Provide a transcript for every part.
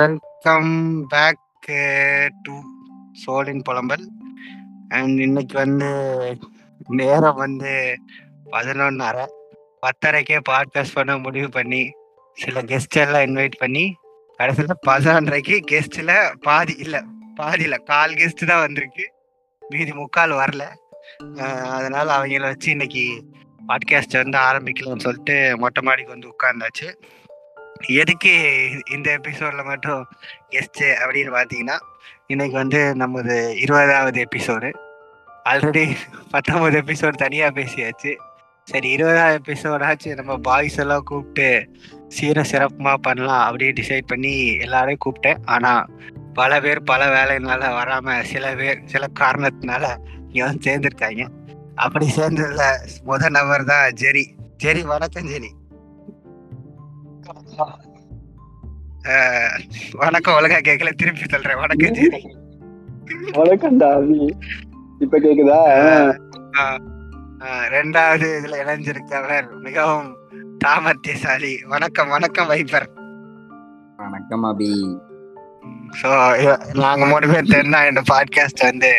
Welcome back to சோலின் புலம்பல் and இன்னைக்கு வந்து நேரம் வந்து பதினொன்னரை. பத்தரைக்கே பாட்காஸ்ட் பண்ண முடிவு பண்ணி சில கெஸ்ட் எல்லாம் இன்வைட் பண்ணி கடைசியில் பதினொன்றரைக்கு கெஸ்ட்டில் பாதி இல்லை பாதி இல்லை கால் கெஸ்ட் தான் வந்திருக்கு. மீதி முக்கால் வரல. அதனால் அதனால அவங்கள வச்சு இன்னைக்கு பாட்காஸ்ட் வந்து ஆரம்பிக்கலாம்னு சொல்லிட்டு மொட்டை மாடிக்கு வந்து உட்கார்ந்தாச்சு. எதுக்கு இந்த எபிசோட்ல மட்டும் கெஸ்ட் அப்படின்னு பார்த்தீங்கன்னா இன்னைக்கு வந்து நமது இருபதாவது எபிசோடு ஆல்ரெடி பத்தொன்பது எபிசோடு தனியாக பேசியாச்சு. சரி இருபதாவது எபிசோடாச்சு நம்ம பாய்ஸ் எல்லாம் கூப்பிட்டு சீர சிறப்புமா பண்ணலாம் அப்படின்னு டிசைட் பண்ணி எல்லாரையும் கூப்பிட்டேன். ஆனால் பல பேர் பல வேலையினால வராமல் சில பேர் சில காரணத்தினால இங்கே வந்து சேர்ந்துருக்காங்க. அப்படி சேர்ந்ததுல முத நபர் தான் ஜெரி. ஜெரி வணக்கம் ஜெரி. வணக்கம் ஒழுங்கா கேட்கல திருப்பி சொல்றேன் வணக்கம் ஜெரி வணக்கம்டா அபி இப்ப கேக்குதா? ரெண்டாவது இதுல இணைஞ்சிருக்கவர் மிகவும் சாமர்த்தியசாலி வணக்கம் வணக்கம் வைப்பர். வணக்கம் அபி. ஸோ நாங்க மூணு பேர் தெரிஞ்சா இந்த பாட்காஸ்ட் வந்து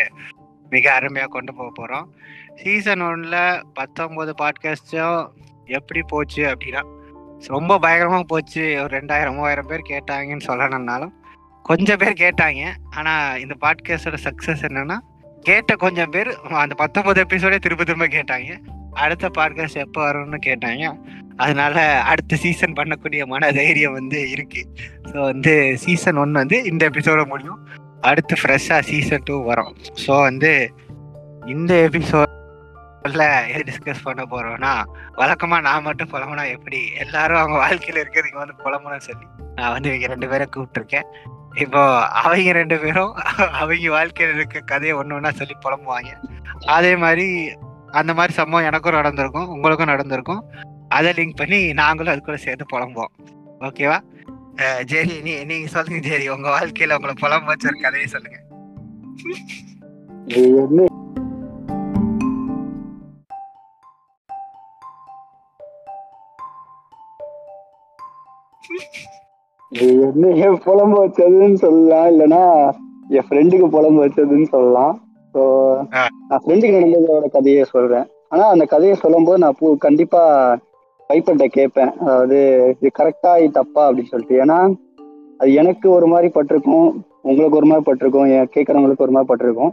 மிக அருமையா கொண்டு போக போறோம். சீசன் ஒன்ல பத்தொன்பது பாட்காஸ்டும் எப்படி போச்சு அப்படின்னா ரொம்ப பயங்கரமா போச்சு. ஒரு ரெண்டாயிரம் மூவாயிரம் பேர் கேட்டாங்கன்னு சொல்லணும்னாலும் கொஞ்சம் பேர் கேட்டாங்க. ஆனா இந்த பாட்காஸ்டோட சக்சஸ் என்னன்னா கேட்ட கொஞ்சம் பேர் அந்த பத்தொன்பது எபிசோடே திரும்ப திரும்ப கேட்டாங்க. அடுத்த பாட்காஸ்ட் எப்போ வரும்னு கேட்டாங்க. அதனால அடுத்த சீசன் பண்ணக்கூடிய மன தைரியம் வந்து இருக்கு. ஸோ வந்து சீசன் ஒன் வந்து இந்த எபிசோட முடியும். அடுத்து ஃப்ரெஷ்ஷாக சீசன் டூ வரும். ஸோ வந்து இந்த எபிசோட் எபிசோட்ல எது டிஸ்கஸ் பண்ண போறோம்னா வழக்கமா நான் மட்டும் புலம்புனா எப்படி? எல்லாரும் அவங்க வாழ்க்கையில இருக்கிறதுக்கு வந்து புலம்புன்னு சொல்லி. நான் வந்து இவங்க ரெண்டு பேரை கூப்பிட்டுருக்கேன். இப்போ அவங்க ரெண்டு பேரும் அவங்க வாழ்க்கையில இருக்க கதையை ஒன்று ஒன்றா சொல்லி புலம்புவாங்க. அதே மாதிரி அந்த மாதிரி சம்பவம் எனக்கும் நடந்திருக்கும் உங்களுக்கும் நடந்திருக்கும். அதை லிங்க் பண்ணி நாங்களும் அது கூட சேர்த்து புலம்புவோம். ஓகேவா? ஜெரி நீ நீங்க சொல்லுங்க ஜெரி. உங்க வாழ்க்கையில உங்களை புலம் வச்ச ஒரு கதையை சொல்லுங்க. என்ன இது என்ன என் புலம்பு வச்சதுன்னு சொல்லலாம் இல்லைன்னா என் ஃப்ரெண்டுக்கு புலம்பு வச்சதுன்னு சொல்லலாம். ஸோ. நான் ஃப்ரெண்டுக்கு நடந்ததோட கதையை சொல்றேன். ஆனா அந்த கதையை சொல்லும்போது நான் பூ கண்டிப்பா கைப்பட்ட கேட்பேன். அதாவது இது கரெக்டா இது தப்பா அப்படின்னு சொல்லிட்டு. ஏன்னா அது எனக்கு ஒரு மாதிரி பட்டிருக்கும் உங்களுக்கு ஒரு மாதிரி பட்டிருக்கும் என் கேட்கறவங்களுக்கு ஒரு மாதிரி பட்டிருக்கும்.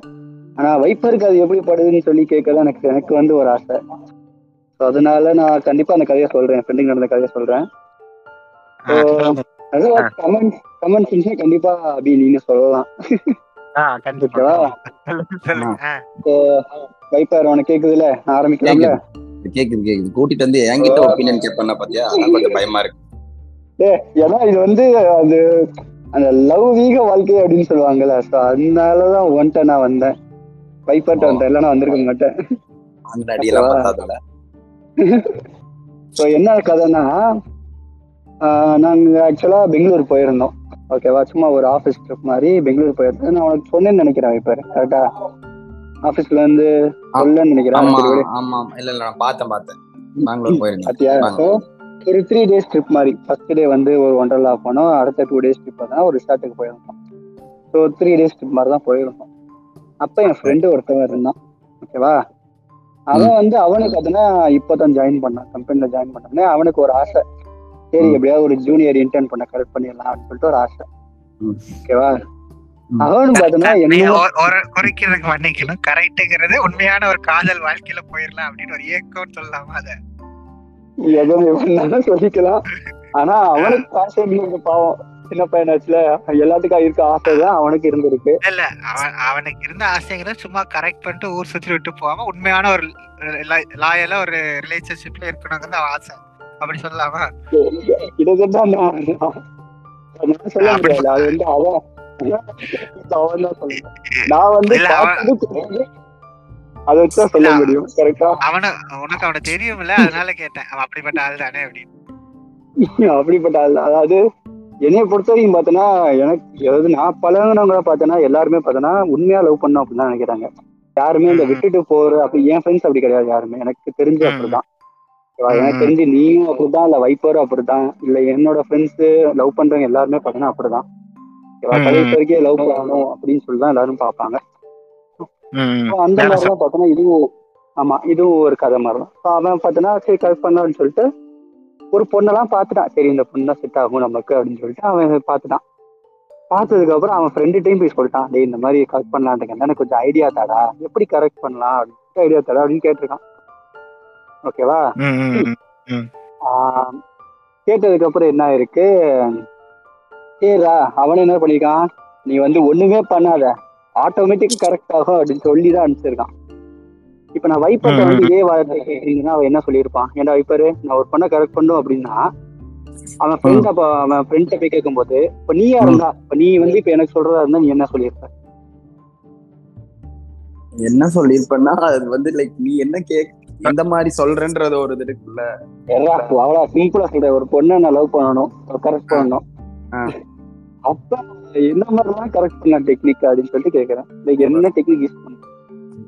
ஆனா வைப்பருக்கு அது எப்படி படுதுன்னு சொல்லி கேட்கறது எனக்கு எனக்கு வந்து ஒரு ஆசை. ஸோ அதனால நான் கண்டிப்பா அந்த கதையை சொல்றேன். ஃப்ரெண்டுக்கு நடந்த கதையை சொல்றேன். கமெண்ட் கமெண்ட் செஞ்சா கண்டிப்பா அபி நீங்க சொல்லலாம். கண்டிப்பா. வைப்பார் உனக்கு கேக்குதுல ஆரம்பிக்கலாம்ல? கேக்குது கேக்குது கேக்குது. கூட்டிட்டு வந்து என்கிட்ட ஒப்பீனியன் கேட்பண்ணா பாத்தியா? அதான் கொஞ்சம் பயமா இருக்கு. ஏன்னா இது வந்து அது அந்த லவ் வீக வாழ்க்கை அப்படின்னு சொல்லுவாங்கல்ல. ஸோ அதனாலதான் ஒன்ட்ட நான் வந்தேன். வைப்பர்ட்ட வந்தேன். இல்லைன்னா வந்திருக்க மாட்டேன். ஸோ என்ன கதைன்னா ஆஹ் நாங்க ஆக்சுவலா பெங்களூர் போயிருந்தோம். ஓகேவா சும்மா ஒரு ஆஃபீஸ் ட்ரிப் மாதிரி பெங்களூர் போயிருந்தேன் நான் உனக்கு சொன்னேன்னு நினைக்கிறேன் இப்போ கரெக்டா ஆஃபீஸ்ல இருந்து சொல்லன்னு நினைக்கிறேன். ஆமா இல்ல இல்ல நான் பார்த்தேன் பார்த்தேன். பெங்களூர் போயிருந்தேன். ஒரு த்ரீ டேஸ் ட்ரிப் மாதிரி. ஃபர்ஸ்ட் டே வந்து ஒரு ஒண்டர்லா போனோம் அடுத்த டூ டேஸ் ட்ரிப் தான் ஒரு ரிசார்ட்டுக்கு போயிருந்தோம். ஸோ த்ரீ டேஸ் ட்ரிப் மாதிரி தான் போயிருந்தோம். அப்போ என் ஃப்ரெண்டு ஒருத்தவன் இருந்தான். ஓகேவா அவன் வந்து அவனுக்கு அதுனா இப்போதான் ஜாயின் பண்ணான் கம்பெனில ஜாயின் பண்ணோடனே அவனுக்கு ஒரு ஆசை. சரி. எப்படியாவது ஒரு ஜூனியர் இன்டர்ன் பண்ண கரெக்ட் பண்ணிடலாம் அப்படின்னு சொல்லிட்டு ஒரு ஆசை. ஓகேவா? குறைக்கிறதுக்கு மன்னிக்கணும் கரெக்டுங்கிறது உண்மையான ஒரு காதல் வாழ்க்கையில போயிடலாம் அப்படின்னு ஒரு ஏக்கம் சொல்லலாமா அத? எதுவும் சொல்லிக்கலாம். ஆனா அவனுக்கு ஆசை பாவம். சின்ன பையனாச்சுல எல்லாத்துக்கும் இருக்க ஆசை தான் அவனுக்கு இருந்திருக்கு. இல்ல அவன் அவனுக்கு இருந்த ஆசைங்கிறத சும்மா கரெக்ட் பண்ணிட்டு ஊர் சுத்தி விட்டு போகாம உண்மையான ஒரு லாயலா ஒரு ரிலேஷன்ஷிப்ல இருக்கணுங்கிறது அவன் ஆசை. அப்படி சொல்லலாமா நான் சொல்ல முடியாது அது வந்து அவன் அவன் தான் சொல்லணும் நான் வந்து அதை வச்சுதான் சொல்ல முடியும் கரெக்டா அவன உனக்கு அவனை தெரியும்ல அதனால கேட்டேன் அவன் அப்படிப்பட்ட ஆள் தானே அப்படின்னு அப்படிப்பட்ட ஆள். அதாவது என்னைய பொறுத்த வரைக்கும் பார்த்தோன்னா எனக்கு அதாவது நான் பழகினவங்கள பார்த்தோன்னா எல்லாருமே பார்த்தோன்னா உண்மையா லவ் பண்ணோம் அப்படின்னு நினைக்கிறாங்க யாருமே இந்த. விட்டுட்டு போற அப்படி என் ஃப்ரெண்ட்ஸ் அப்படி கிடையாது யாருமே எனக்கு தெரிஞ்சு. அப்படிதான்? எனக்கு. தெரிஞ்சு நீயும் அப்படிதான் இல்ல வைப்பரும் அப்படிதான் இல்ல என்னோட ஃப்ரெண்ட்ஸ் லவ் பண்றவங்க எல்லாருமே பார்த்தோன்னா அப்படிதான். கடைசி வரைக்கும் லவ் பண்ணணும் அப்படின்னு சொல்லி தான் எல்லாரும். So, அந்த வேலை மாதிரி தான் பார்த்தோன்னா இதுவும் ஆமா இதுவும் ஒரு கதை மாதிரி தான் அவன் பார்த்தோன்னா சரி கரெக்ட் பண்ணலாம்னு சொல்லிட்டு ஒரு பொண்ணெல்லாம் பார்த்துட்டான். சரி இந்த பொண்ணு தான் செட் ஆகும் நமக்கு அப்படின்னு சொல்லிட்டு அவன் பார்த்துட்டான். பார்த்ததுக்கு அப்புறம் அவன் ஃப்ரெண்டுகிட்டையும் போய் சொல்லிட்டான். டேய் இந்த மாதிரி கரெக்ட் பண்ணலான்ட்டு எனக்கு கொஞ்சம் ஐடியா தாடா எப்படி கரெக்ட் பண்ணலாம்? அப்படின்னு ஐடியா தாடா அப்படின்னு கேட்டிருக்கான். ஓகேவா? கேட்டதுக்கு அப்புறம் என்ன இருக்கு? சரிடா அவன் என்ன பண்ணிருக்கான்? நீ வந்து ஒண்ணுமே பண்ணாத. ஆட்டோமேட்டிக் கரெக்ட் ஆகும் அப்படின்னு சொல்லி தான் அனுப்பிச்சிருக்கான். இப்ப நான் வைப்பர்ட்ட வந்து இதே வார்த்தை கேட்டீங்கன்னா அவன் என்ன சொல்லியிருப்பான்? ஏன்டா வைப்பரு நான் ஒரு பொண்ணை கரெக்ட் பண்ணும் அப்படின்னா அவன் ஃப்ரெண்ட் அப்ப அவன் ஃப்ரெண்ட்ட போய் கேட்கும்போது இப்ப நீயா இருந்தா? இப்ப நீ வந்து இப்ப எனக்கு சொல்றதா இருந்தா நீ என்ன சொல்லியிருப்ப? என்ன சொல்லியிருப்பேன்னா அது வந்து லைக் நீ என்ன கேக் எந்த மாதிரி சொல்றன்றது ஒரு இது இருக்குல்ல. அவ்வளவு சிம்பிளா சொல்றேன். ஒரு பொண்ணை நான் லவ் பண்ணணும். கரெக்ட் பண்ணணும். அப்ப என்ன மாதிரிலாம் கரெக்ட் பண்ண டெக்னிக் அப்படின்னு சொல்லிட்டு கேக்குறேன். லைக் என்ன டெக்னிக் யூஸ் பண்ண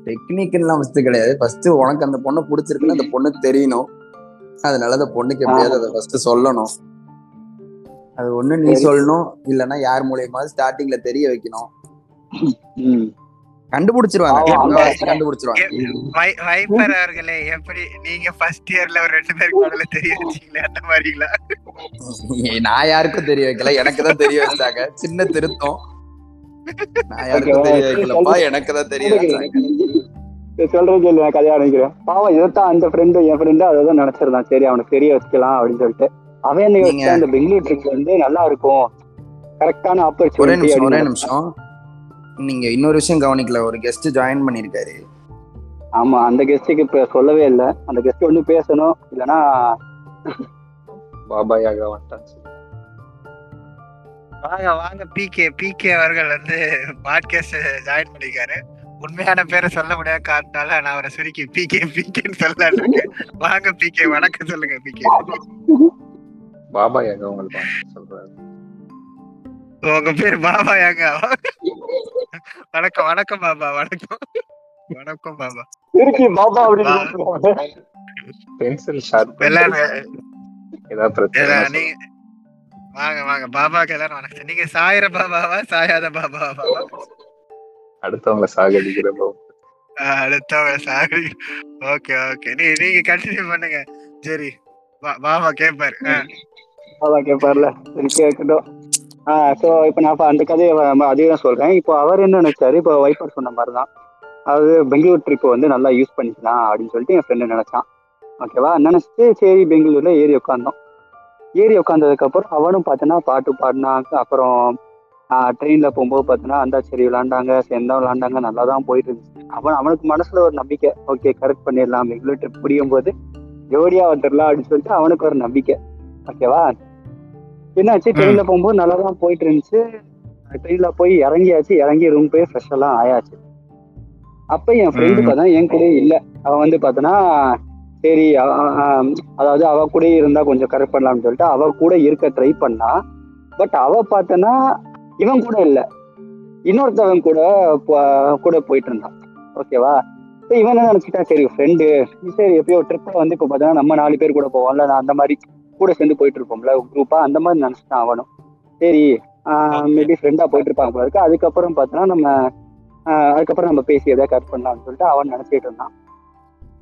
டெக்னிக்லாம் ஃபர்ஸ்ட் கிடையாது. ஃபர்ஸ்ட் உனக்கு அந்த பொண்ணை பிடிச்சிருக்குன்னு அந்த பொண்ணுக்கு தெரியணும். அதனால அந்த பொண்ணுக்கு எப்படியாவது அதை ஃபர்ஸ்ட் சொல்லணும். அது ஒண்ணு நீ. சொல்லணும். இல்லைன்னா யார் மூலியமாவது ஸ்டார்டிங்ல தெரிய வைக்கணும். கண்டுபிடிச்சிருவாங்க. எப்படி நீங்க ஃபர்ஸ்ட் இயர்ல ஒரு ரெண்டு பேருக்கு முதல்ல தெரிய வச்சீங்களே அந்த மாதிரிங்களா? நான் யாருக்கும் தெரிய வைக்கல. எனக்கு தான் தெரிய வச்சாங்க. சின்ன திருத்தம். நான் யாருக்கும் தெரிய. வைக்கலப்பா. எனக்கு தான் தெரிய வச்சாங்க. சரி, சொல்றது கேள்வி நான் கதையா நினைக்கிறேன். பாவம் இதைத்தான் அந்த ஃப்ரெண்டு என் ஃப்ரெண்டு அதை தான் நினைச்சிருந்தான். சரி அவனுக்கு தெரிய வச்சுக்கலாம் அப்படின்னு சொல்லிட்டு. அவன் அந்த பெங்களூர் ட்ரிப் வந்து நல்லா இருக்கும். கரெக்டான ஒரே ஆப்பர்ச்சுனிட்டி நிமிஷம் ஒரே நிமிஷம். நீங்க இன்னொரு விஷயம் கவனிக்கல ஒரு கெஸ்ட் ஜாயின் பண்ணிருக்காரு. ஆமா அந்த கெஸ்ட்டுக்கு இப்ப சொல்லவே இல்லை. அந்த கெஸ்ட் ஒண்ணு பேசணும் இல்லைன்னா பாபாயாக வந்துட்டான் வாங்க வாங்க பிகே பிகே அவர்கள் வந்து பாட்காஸ்ட் ஜாயின் பண்ணிருக்காரு. உண்மையான பேரை சொல்ல முடியாத காரணத்தால நான் அவரை சுருக்கி பிகே பிகேன்னு சொல்லலாம்னு இருக்கேன். வாங்க பிகே வணக்கம் சொல்லுங்க பிகே பாபாயாக உங்களுக்கு சொல்றாரு உங்க பேர் பாபா யாங்க வணக்கம் வணக்கம் பாபா வணக்கம். வணக்கம் பாபா. இருக்கு பாபா அப்படின்னு. பென்சில் ஷார்ப் எல்லாரும் நீங்க வாங்க வாங்க. பாபாக்கு எல்லாரும் வணக்கம். நீங்க சாயிர பாபாவா சாயாத பாபாவா? அடுத்தவங்கள சாகடிக்கிற பாபா. அடுத்தவங்க சாரி ஓகே ஓகே. நீ நீங்க கண்டினியூ பண்ணுங்க. சரி பா- பாபா கேட்பாரு. பாபா கேட்பார்ல சரி கேட்கட்டும் ஸோ இப்போ நான் அந்த கதையை வ- சொல்கிறேன் சொல்றேன். இப்போ அவர் என்ன நினைச்சாரு? இப்போ வைஃபர் சொன்ன மாதிரி தான் அதாவது பெங்களூர் ட்ரிப் வந்து நல்லா யூஸ் பண்ணிக்கலாம் அப்படின்னு சொல்லிட்டு என் ஃப்ரெண்டு நினைச்சான். ஓகேவா நினைச்சிட்டு சரி பெங்களூர்ல ஏறி உட்காந்தோம் ஏறி உட்காந்ததுக்கு அப்புறம் அவனும் பார்த்தோன்னா பாட்டு பாடினாங்க. அப்புறம் ட்ரெயின்ல போகும்போது பார்த்தோன்னா சரி விளாண்டாங்க சேர்ந்தா விளாண்டாங்க நல்லா தான் போயிட்டு இருந்துச்சு அவன் அவனுக்கு மனசுல ஒரு நம்பிக்கை. ஓகே கரெக்ட் பண்ணிடலாம். பெங்களூர் ட்ரிப் முடியும் போது ஜோடியா வந்துடலாம் அப்படின்னு சொல்லிட்டு அவனுக்கு ஒரு நம்பிக்கை. ஓகேவா என்னாச்சு? ட்ரெயின்ல போகும்போது நல்லா தான் போயிட்டு இருந்துச்சு ட்ரெயின்ல போய் இறங்கியாச்சு. இறங்கி ரூம் போய் ஃப்ரெஷ் எல்லாம் ஆயாச்சு. அப்ப என் ஃப்ரெண்டு. பார்த்தா என் கூட இல்ல. அவன் வந்து பார்த்தனா சரி அவ- அவ- அதாவது அவ கூட இருந்தா கொஞ்சம் கரெக்ட் பண்ணலாம்னு சொல்லிட்டு அவ கூட இருக்க ட்ரை பண்ணா. பட் அவ பார்த்தனா இவன் கூட இல்ல. இன்னொருத்தவன் கூட கூட போயிட்டு இருந்தான் ஓகேவா இப்போ இவன் என்ன நினைச்சிட்டான் சரி ஃப்ரெண்டு சரி எப்பயோ ட்ரிப்ல வந்து இப்போ பார்த்தோன்னா நம்ம நாலு பேர் கூட போவோம்ல நான் அந்த மாதிரி கூட சேர்ந்து போயிட்டு இருப்போம்ல குரூப்பா அந்த மாதிரி நினைச்சிட்டான் அவனும் சரி Okay. மேபி ஃப்ரெண்டா போயிட்டு இருப்பாங்க போல இருக்கு. அதுக்கப்புறம் பார்த்தோன்னா நம்ம அதுக்கப்புறம் நம்ம பேசி எதாவது கரெக்ட் பண்ணலாம்னு சொல்லிட்டு அவன் நினைச்சிட்டு இருந்தான்.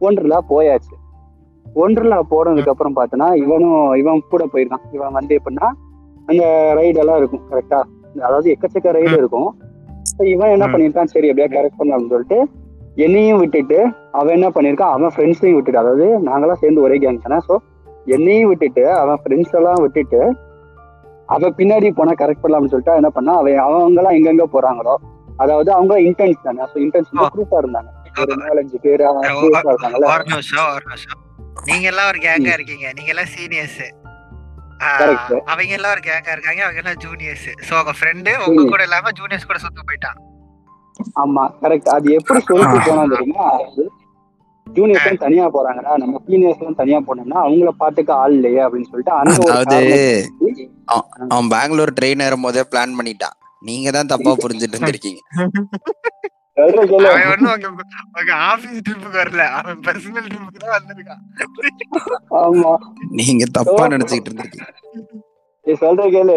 ஒன்றுலா போயாச்சு. ஒன்றுலா போனதுக்கு அப்புறம் பார்த்தோன்னா இவனும் இவன் கூட போயிருக்கான். இவன் வந்து எப்படின்னா அந்த ரைடு எல்லாம் இருக்கும் கரெக்டா அதாவது எக்கச்சக்க ரைடு இருக்கும். இவன் என்ன ம். பண்ணிருக்கான் சரி எப்படியா கரெக்ட் பண்ணலாம்னு சொல்லிட்டு என்னையும் விட்டுட்டு அவன் என்ன பண்ணிருக்கான் அவன் ஃப்ரெண்ட்ஸையும் விட்டுட்டு அதாவது நாங்களாம் சேர்ந்து ஒரே கேங் தானே ஸோ என்னையும் விட்டுட்டு அவன் ஃப்ரெண்ட்ஸ் எல்லாம் விட்டுட்டு அவன் பின்னாடி போனா கரெக்ட் பண்ணலாம்னு சொல்லிட்டு அவன் என்ன பண்ணா அவன் அவங்க எல்லாம் எங்கெங்க போறாங்களோ அதாவது அவங்க இன்டர்ன்ஸ் தானே. ஸோ இன்டர்ன்ஸ் ஆ. குரூப்பா இருந்தாங்க. ஒரு நாலஞ்சு பேர் ஓ, குரூப்பா இருந்தாங்கல்ல நீங்க எல்லாம் ஒரு கேங்கா இருக்கீங்க. நீங்க எல்லாம் சீனியர்ஸ். அவங்க எல்லாம் ஒரு கேங்கா இருக்காங்க. அவங்க எல்லாம் ஜூனியர்ஸ் சோ உங்க ஃப்ரெண்டு உங்க கூட இல்லாம ஜூனியர்ஸ் கூட சுத்த போயிட்டான். ஆமா கரெக்ட் அது எப்படி சொல்லிட்டு போனா தெரியுமா? ஜூனியர்ஸ் தனியா போறாங்கடா. நம்ம சீனியர்ஸ் எல்லாம் தனியா போனோம்னா அவங்கள பாத்துக்க ஆள் இல்லையே அப்படின்னு சொல்லிட்டு அதாவது அவன் பெங்களூர் ட்ரெயின் ஏறும் போதே பிளான் பண்ணிட்டான். நீங்க தான் தப்பா புரிஞ்சுட்டு இருந்திருக்கீங்க. நீங்க தப்பா நினைச்சுக்கிட்டு இருந்திருக்கீங்க. சொல்ற கேளு.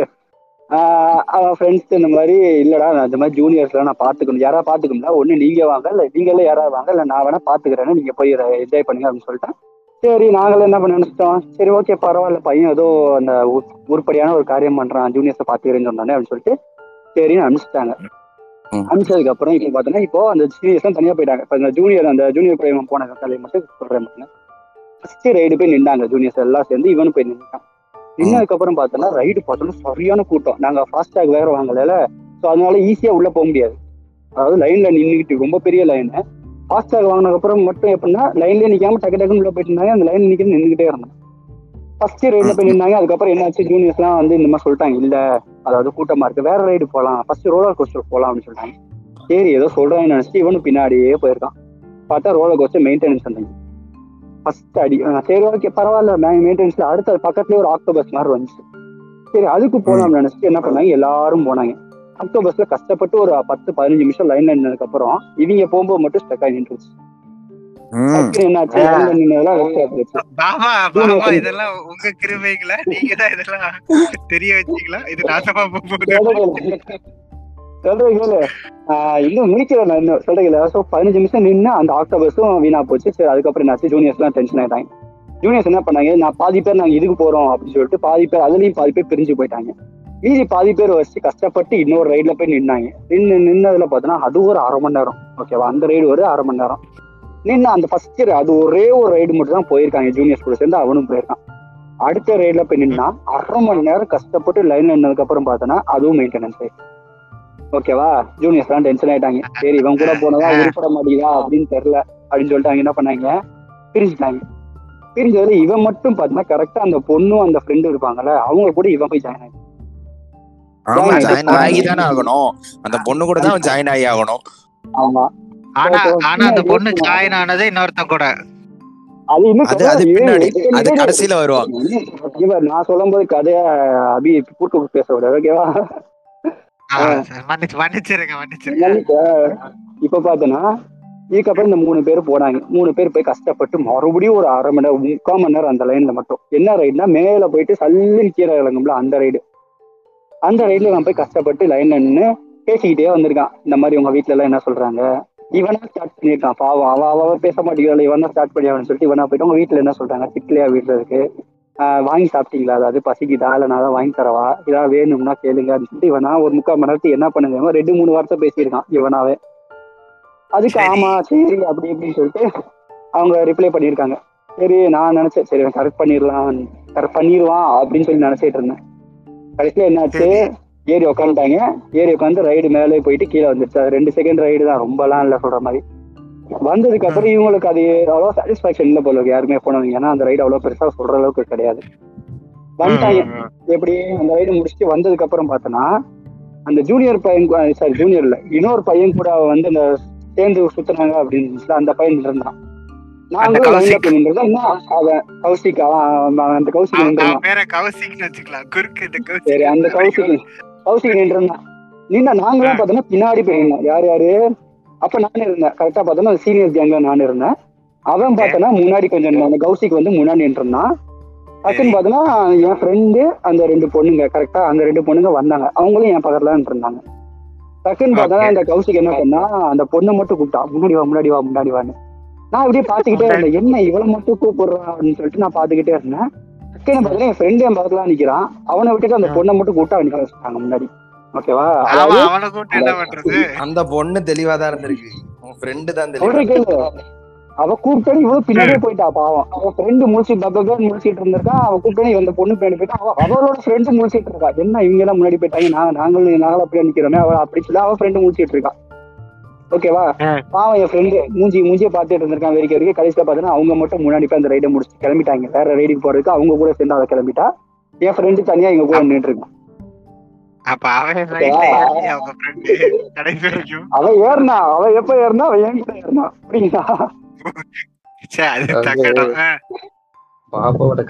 அவன் ஃப்ரெண்ட்ஸ் இந்த மாதிரி இல்லடா நான் இந்த மாதிரி ஜூனியர்ஸ்லாம் நான் பாத்துக்கணும். யாராவது பாத்துக்கணும்னா ஒண்ணு நீங்க வாங்க இல்ல நீங்களே யாராவது வாங்க இல்ல நான் வேணா பாத்துக்கிறேன்னு நீங்க போய் என்ஜாய் பண்ணுங்க அப்படின்னு சொல்லிட்டேன். சரி நாங்களும் என்ன பண்ண நினைச்சிட்டோம்? சரி ஓகே பரவாயில்ல பையன் ஏதோ அந்த உருப்படியான ஒரு காரியம் பண்றான் ஜூனியர்ஸை பாத்துக்கிறேன்னு சொன்னானே அப்படின்னு சொல்லிட்டு சரின்னு அனுப்பிச்சிட்டாங்க. அனுப்பிச்சதுக்கு அப்புறம் இப்போ பார்த்தோன்னா இப்போ அந்த சீனியர்ஸ் தனியா போயிட்டாங்க. இப்போ அந்த ஜூனியர் அந்த ஜூனியர் பிரேமம் போன கதையை மட்டும் சொல்றேன் ஃபர்ஸ்ட் ரைடு போய் நின்றாங்க ஜூனியர்ஸ் எல்லாம் சேர்ந்து இவனு போய் நின்றான் நின்னதுக்கு அப்புறம் பார்த்தோன்னா ரைடு பார்த்தோன்னா சரியான கூட்டம். நாங்க ஃபாஸ்டாக் வேற வாங்கல ஸோ அதனால ஈஸியா உள்ள போக முடியாது. அதாவது லைன்ல நின்றுக்கிட்டு ரொம்ப பெரிய லைனு ஃபாஸ்டாக் வாங்கினதுக்கு அப்புறம் மட்டும் எப்படின்னா லைன்லயே நிக்காம டக்கு டக்குன்னு உள்ள போயிட்டு இருந்தாங்க. அந்த லைன் நிக்க நின்றுகிட்டே இருந்தாங்க. ஃபர்ஸ்ட் ரைட்ல போய் நின்னாங்க. அதுக்கப்புறம் என்னாச்சு? ஜூனியர்ஸ்லாம் வந்து இந்த மாதிரி சொல்லிட்டாங்க. இல்ல அதாவது கூட்டமா இருக்கு. வேற ரைடு போலாம். ஃபர்ஸ்ட் ரோலர் கோஸ்டர் போலாம் அப்படின்னு சொல்லிட்டாங்க. சரி ஏதோ சொல்றாங்கன்னு நினைச்சிட்டு இவனும் பின்னாடியே போயிருக்கான். பார்த்தா ரோலர் கோஸ்டர் மெயின்டெனன்ஸ் பண்ணாங்க ஃபர்ஸ்ட் அடி சரி ஓகே பரவாயில்ல மெயின்டெனன்ஸ்ல அடுத்த பக்கத்துலயே ஒரு ஆக்டோபஸ் மாதிரி வந்துச்சு. சரி அதுக்கு போலாம்னு நினைச்சிட்டு என்ன பண்ணாங்க? எல்லாரும் போனாங்க. ஆக்டோபஸ்ல கஷ்டப்பட்டு ஒரு பத்து பதினஞ்சு நிமிஷம் லைன்ல நின்னதுக்கு அப்புறம் இவங்க போகும்போது மட்டும் ஸ்டக் ஆகி நின்றுச்சு. இதெல்லாம் உங்க கிருமைகளா நீங்க தான் இதெல்லாம் தெரிய வச்சீங்களா? இது நாசமா போகுது. சொல்றேன் கேளு. இன்னும் முடிக்கல நான் இன்னும். சொல்றேன் கேளு. ஸோ பதினஞ்சு நிமிஷம் நின்று அந்த ஆக்டோபஸும் வீணா போச்சு. சரி அதுக்கப்புறம் என்னாச்சு ஜூனியர்ஸ் எல்லாம் டென்ஷன் ஆயிட்டாங்க. ஜூனியர்ஸ் என்ன பண்ணாங்க? நான் பாதி பேர் நாங்க இதுக்கு போறோம் அப்படின்னு சொல்லிட்டு பாதி பேர் அதுலயும் பாதி பேர் பிரிஞ்சு போயிட்டாங்க. மீதி பாதி பேர் வச்சு கஷ்டப்பட்டு இன்னொரு ரைடில் போய் நின்னாங்க. நின்று நின்னதுல பார்த்தோன்னா அது ஒரு அரை மணி நேரம். ஓகேவா அந்த ரைடு ஒரு அரை மணி நேரம். நின்று அந்த ஃபர்ஸ்ட் அது ஒரே ஒரு ரைடு மட்டும் தான் போயிருக்காங்க. ஜூனியர்ஸ் கூட சேர்ந்து அவனும் போயிருக்கான். அடுத்த ரைடில் போய் நின்னா அரை மணி நேரம் கஷ்டப்பட்டு லைன் நின்னதுக்கு அப்புறம் பார்த்தோன்னா அதுவும் மெயின்டெனன்ஸ் ஓகேவா? ஜூனியர்ஸ் எல்லாம் டென்ஷன் ஆயிட்டாங்க. சரி இவன் கூட போனதா உருப்பட மாட்டேங்குதா அப்படின்னு தெரியல அப்படின்னு சொல்லிட்டு அவங்க என்ன பண்ணாங்க? பிரிஞ்சுட்டாங்க. பிரிஞ்சதுல இவன் மட்டும் பார்த்தீங்கன்னா கரெக்டா அந்த பொண்ணும் அந்த ஃப்ரெண்டும் இருப்பாங்கல்ல அவங்க கூட இவன் போய் ஜாயின் ஆகி ஆமா ஜாயின் ஆகி- ஆகி தானே ஆகணும். அந்த பொண்ணு கூட தான் ஜாயின் ஆகி ஆகணும். ஆமா. ஆனா அந்த பொண்ணு ஜாயின் ஆனது இன்னொருத்தன் கூட. அது இன்னும் அது கடைசியில வருவாங்க. இவர் நான் சொல்லும் போது கதைய அபி கூட்டு பேச விடாது ஓகேவா இப்ப பார்த்தோன்னா இதுக்கப்புறம் இந்த மூணு பேர் போனாங்க. மூணு பேர் போய் கஷ்டப்பட்டு மறுபடியும் ஒரு அரை மணி நேரம் முக்கால் மணி நேரம் அந்த லைன்ல மட்டும். என்ன ரைடுனா மேல போயிட்டு சல்லுன்னு கீரை இறங்கும்ல அந்த ரைடு அந்த ரைட்ல நான் போய் கஷ்டப்பட்டு லைன்ல நின்று பேசிக்கிட்டே வந்திருக்கான். இந்த மாதிரி உங்க வீட்ல எல்லாம் என்ன சொல்றாங்க? இவனா ஸ்டார்ட் பண்ணிருக்கான் பாவம் அவ அவ பேச மாட்டேங்கிறாள் இவனா ஸ்டார்ட் பண்ணியான்னு சொல்லிட்டு இவனா போயிட்டு உங்க வீட்ல என்ன சொல்றாங்க? திட்லையா வீட்டுல இருக்கு? வாங்கி சாப்பிட்டீங்களா? அதாவது பசிக்குதா? இல்ல நான் தான் வாங்கி தரவா? ஏதாவது வேணும்னா கேளுங்க அப்படின்னு சொல்லிட்டு இவனா ஒரு முக்கால் மணி நேரத்துக்கு என்ன பண்ணுங்க? ரெண்டு மூணு வார்த்தை பேசியிருக்கான் இவனாவே. அதுக்கு. ஆமா சரி அப்படி இப்படின்னு சொல்லிட்டு அவங்க ரிப்ளை பண்ணியிருக்காங்க. சரி நான் நினைச்சேன் சரி கரெக்ட் பண்ணிடலாம் கரெக்ட் பண்ணிடுவான் அப்படின்னு சொல்லி நினைச்சிட்டு இருந்தேன். கடைசியில என்னாச்சு. ஏறி உட்காந்துட்டாங்க ஏறி உட்காந்து ரைடு மேலே போயிட்டு கீழே வந்துருச்சு. அது ரெண்டு செகண்ட் ரைடு தான் ரொம்பலாம் இல்லை சொல்ற மாதிரி. வந்ததுக்கு அப்புறம் இவங்களுக்கு அது அவ்வளோ சாட்டிஸ்ஃபேக்ஷன் இல்லை போல யாருமே போனவங்க ஏன்னா அந்த ரைடு அவ்வளோ பெருசா சொல்ற அளவுக்கு கிடையாது. வந்துட்டாங்க. எப்படி அந்த ரைடு முடிச்சுட்டு வந்ததுக்கு அப்புறம் பார்த்தோன்னா அந்த ஜூனியர் பையன் சாரி ஜூனியர் இல்ல இன்னொரு பையன் கூட வந்து அந்த சேர்ந்து சுத்துனாங்க அப்படின்னு அந்த பையன் இருந்தான். கௌசிக். அந்த கௌசிக் சரி அந்த கௌசிக் கௌசிக் நின்னா நாங்களும் பார்த்தோன்னா பின்னாடி போய் நின்னோம் யார் யாரு? அப்ப நானே இருந்தேன். கரெக்டா பார்த்தோன்னா சீனியர் கேங்ல நான் இருந்தேன். அவன் பார்த்தோன்னா முன்னாடி கொஞ்சம். அந்த கௌசிக் வந்து முன்னாடி நின்றுருந்தான். டக்குன்னு பார்த்தோன்னா என் ஃப்ரெண்டு அந்த ரெண்டு பொண்ணுங்க கரெக்டா அந்த ரெண்டு பொண்ணுங்க வந்தாங்க. அவங்களும் என் பக்கத்துல இருந்தாங்க. டக்குன்னு Okay. அந்த கௌசிக் என்ன பண்ணா அந்த பொண்ணை மட்டும் கூப்பிட்டா முன்னாடி வா முன்னாடி வா முன்னாடி வான்னு. நான் அப்படியே பாத்துக்கிட்டே இருந்தேன். என்ன இவளை மட்டும் கூப்பிடுறான் அப்படின்னு சொல்லிட்டு நான் பாத்துக்கிட்டே இருந்தேன். டக்குன்னு பார்த்தா என் ஃப்ரெண்டு என் பக்கத்துல நிக்கிறான். அவனை விட்டுட்டு அந்த பொண்ணை மட்டும் கூப்பிட்டு நிக்க வச்சுட்டாங்க முன்னாடி. ஓகேவா? அவனை கூப்பிட்டு என்ன பண்றது? அந்த பொண்ணு தெளிவா தான் இருந்திருக்கு. உன் ஃப்ரெண்டு தான் தெளிவா அவ கூப்பிட்டு இவ்வளவு பின்னாடியே போயிட்டா பாவம். அவ ஃப்ரெண்டு முடிச்சு பப்பன் முடிச்சிட்டு இருந்திருக்கா? அவ கூப்பிட்டு இந்த பொண்ணு பின்னாடி போயிட்டா. அவ அவளோட ஃப்ரெண்டு முடிச்சிட்டு இருக்கா. என்ன இவங்க எல்லாம் முன்னாடி போயிட்டாங்க? நாங்க நாங்களும் நாங்களும் அப்படியே நிக்கிறோமே. அவ அப்படி சொல்லி அவ ஃப்ரெண்டு முடிச்சிட்டு இருக்கா. ஓகேவா. பாவம் என் ஃப்ரெண்டு மூஞ்சி மூஞ்சியை பார்த்துட்டு இருந்திருக்கான் வெறிக்க வரைக்கும் கடைசியில பார்த்தீங்கன்னா அவங்க மட்டும் முன்னாடி போய் அந்த ரைடை முடிச்சு கிளம்பிட்டாங்க. வேற ரைடுக்கு போறதுக்கு அவங்க கூட சேர்ந்து அவ கிளம்பிட்டா என் ஃப்ரெண்டு தனியா எங்க கூட நின்றுட்டு இருக்கான் அப்ப அவன் ரைட்ல ஏறி அவங்க ஃப்ரெண்டு கடைசி வரைக்கும். அவ ஏறினா அவ எப்ப ஏறினா அவ என் கூட ஏறினா. அப்படிங்களா? சே அது தக்கடம் பாபாவோட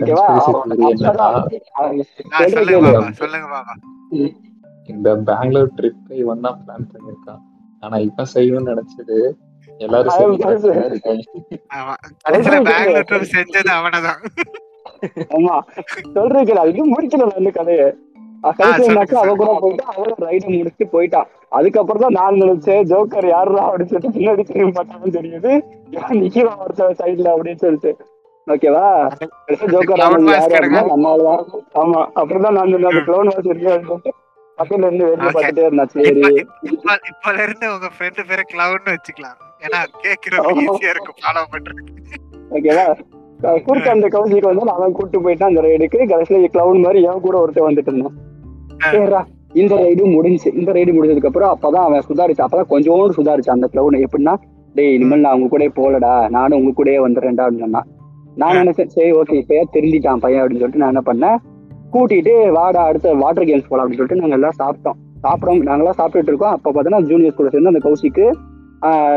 சொல்லுங்க. பாபா சொல்லுங்க பாபா இந்த பெங்களூர் ட்ரிப் இவன் தான் பிளான் பண்ணிருக்கான் ஆனா இவன் செய்யணும்னு நினைச்சது எல்லாரும் கடைசியில பெங்களூர் செஞ்சது அவனதான். ஆமா. சொல்றேன் கேளு அது இன்னும் முடிக்கல நான் கதையை? என்னாச்சு அவ கூட போயிட்டு அவளும் ரைடு முடிச்சுட்டு போயிட்டான் அதுக்கப்புறம் தான் நான் நினைச்சேன் ஜோக்கர் யாருடா அப்படின்னு சொல்லிட்டு பின்னாடி திரும்பி பார்த்தாலும் தெரியுது. நிக்கிறான் ஒருத்தர் சைடுல அப்படின்னு சொல்லிட்டு. ஓகேவா ஜோக்கர் நம்மளாலதான் ஆமா அப்புறம் தான். நான் சொன்னேன் க்ளோன் வாஸ் இருக்கு பக்கத்துல இருந்து வெளியே. பார்த்துட்டே இருந்தா சரி. இப்ப- இப்ப இப்பல இருந்து உங்க ஃப்ரெண்டு பேரை கிளவுன்னு வச்சுக்கலாம். ஏன்னா கேக்குறதுக்கு ஈஸியா இருக்கும் ஃபாலோ பண்றது ஓகேவா அஹ் குறுக்க அந்த கவுசிக்கு வந்து அவன் கூட்டு போயிட்டான் அந்த ரைடுக்கு கடைசியில கிளவுன் மாதிரி என் கூட ஒருத்தன் வந்துட்டு இருந்தான். இந்த ரைடு முடிஞ்சு இந்த ரைடு முடிஞ்சதுக்கு அப்புறம் அப்பதான் அவன் சுதாரிச்சு அப்பதான் கொஞ்சோண்டு சுதாரிச்சான் அந்த கிளவுன் எப்படின்னா டேய் இனிமேல் நான் உங்க கூட போகலடா. நானும் உங்க கூடயே வந்துடுறேன்டா அப்படின்னு சொன்னான். நான் நினைச்சேன் சரி ஓகே இப்பயா திருந்திட்டான் பையன்? அப்படின்னு சொல்லிட்டு நான் என்ன பண்ணேன் கூட்டிட்டு வாடா அடுத்த வாட்டர் கேம்ஸ் போலாம் அப்படின்னு சொல்லிட்டு நாங்க எல்லாம் சாப்பிட்டோம். சாப்பிடும் நாங்கெல்லாம் சாப்பிட்டுட்டு இருக்கோம். அப்ப பார்த்தோன்னா ஜூனியர்ஸ் கூட சேர்ந்து அந்த கௌசிக்கு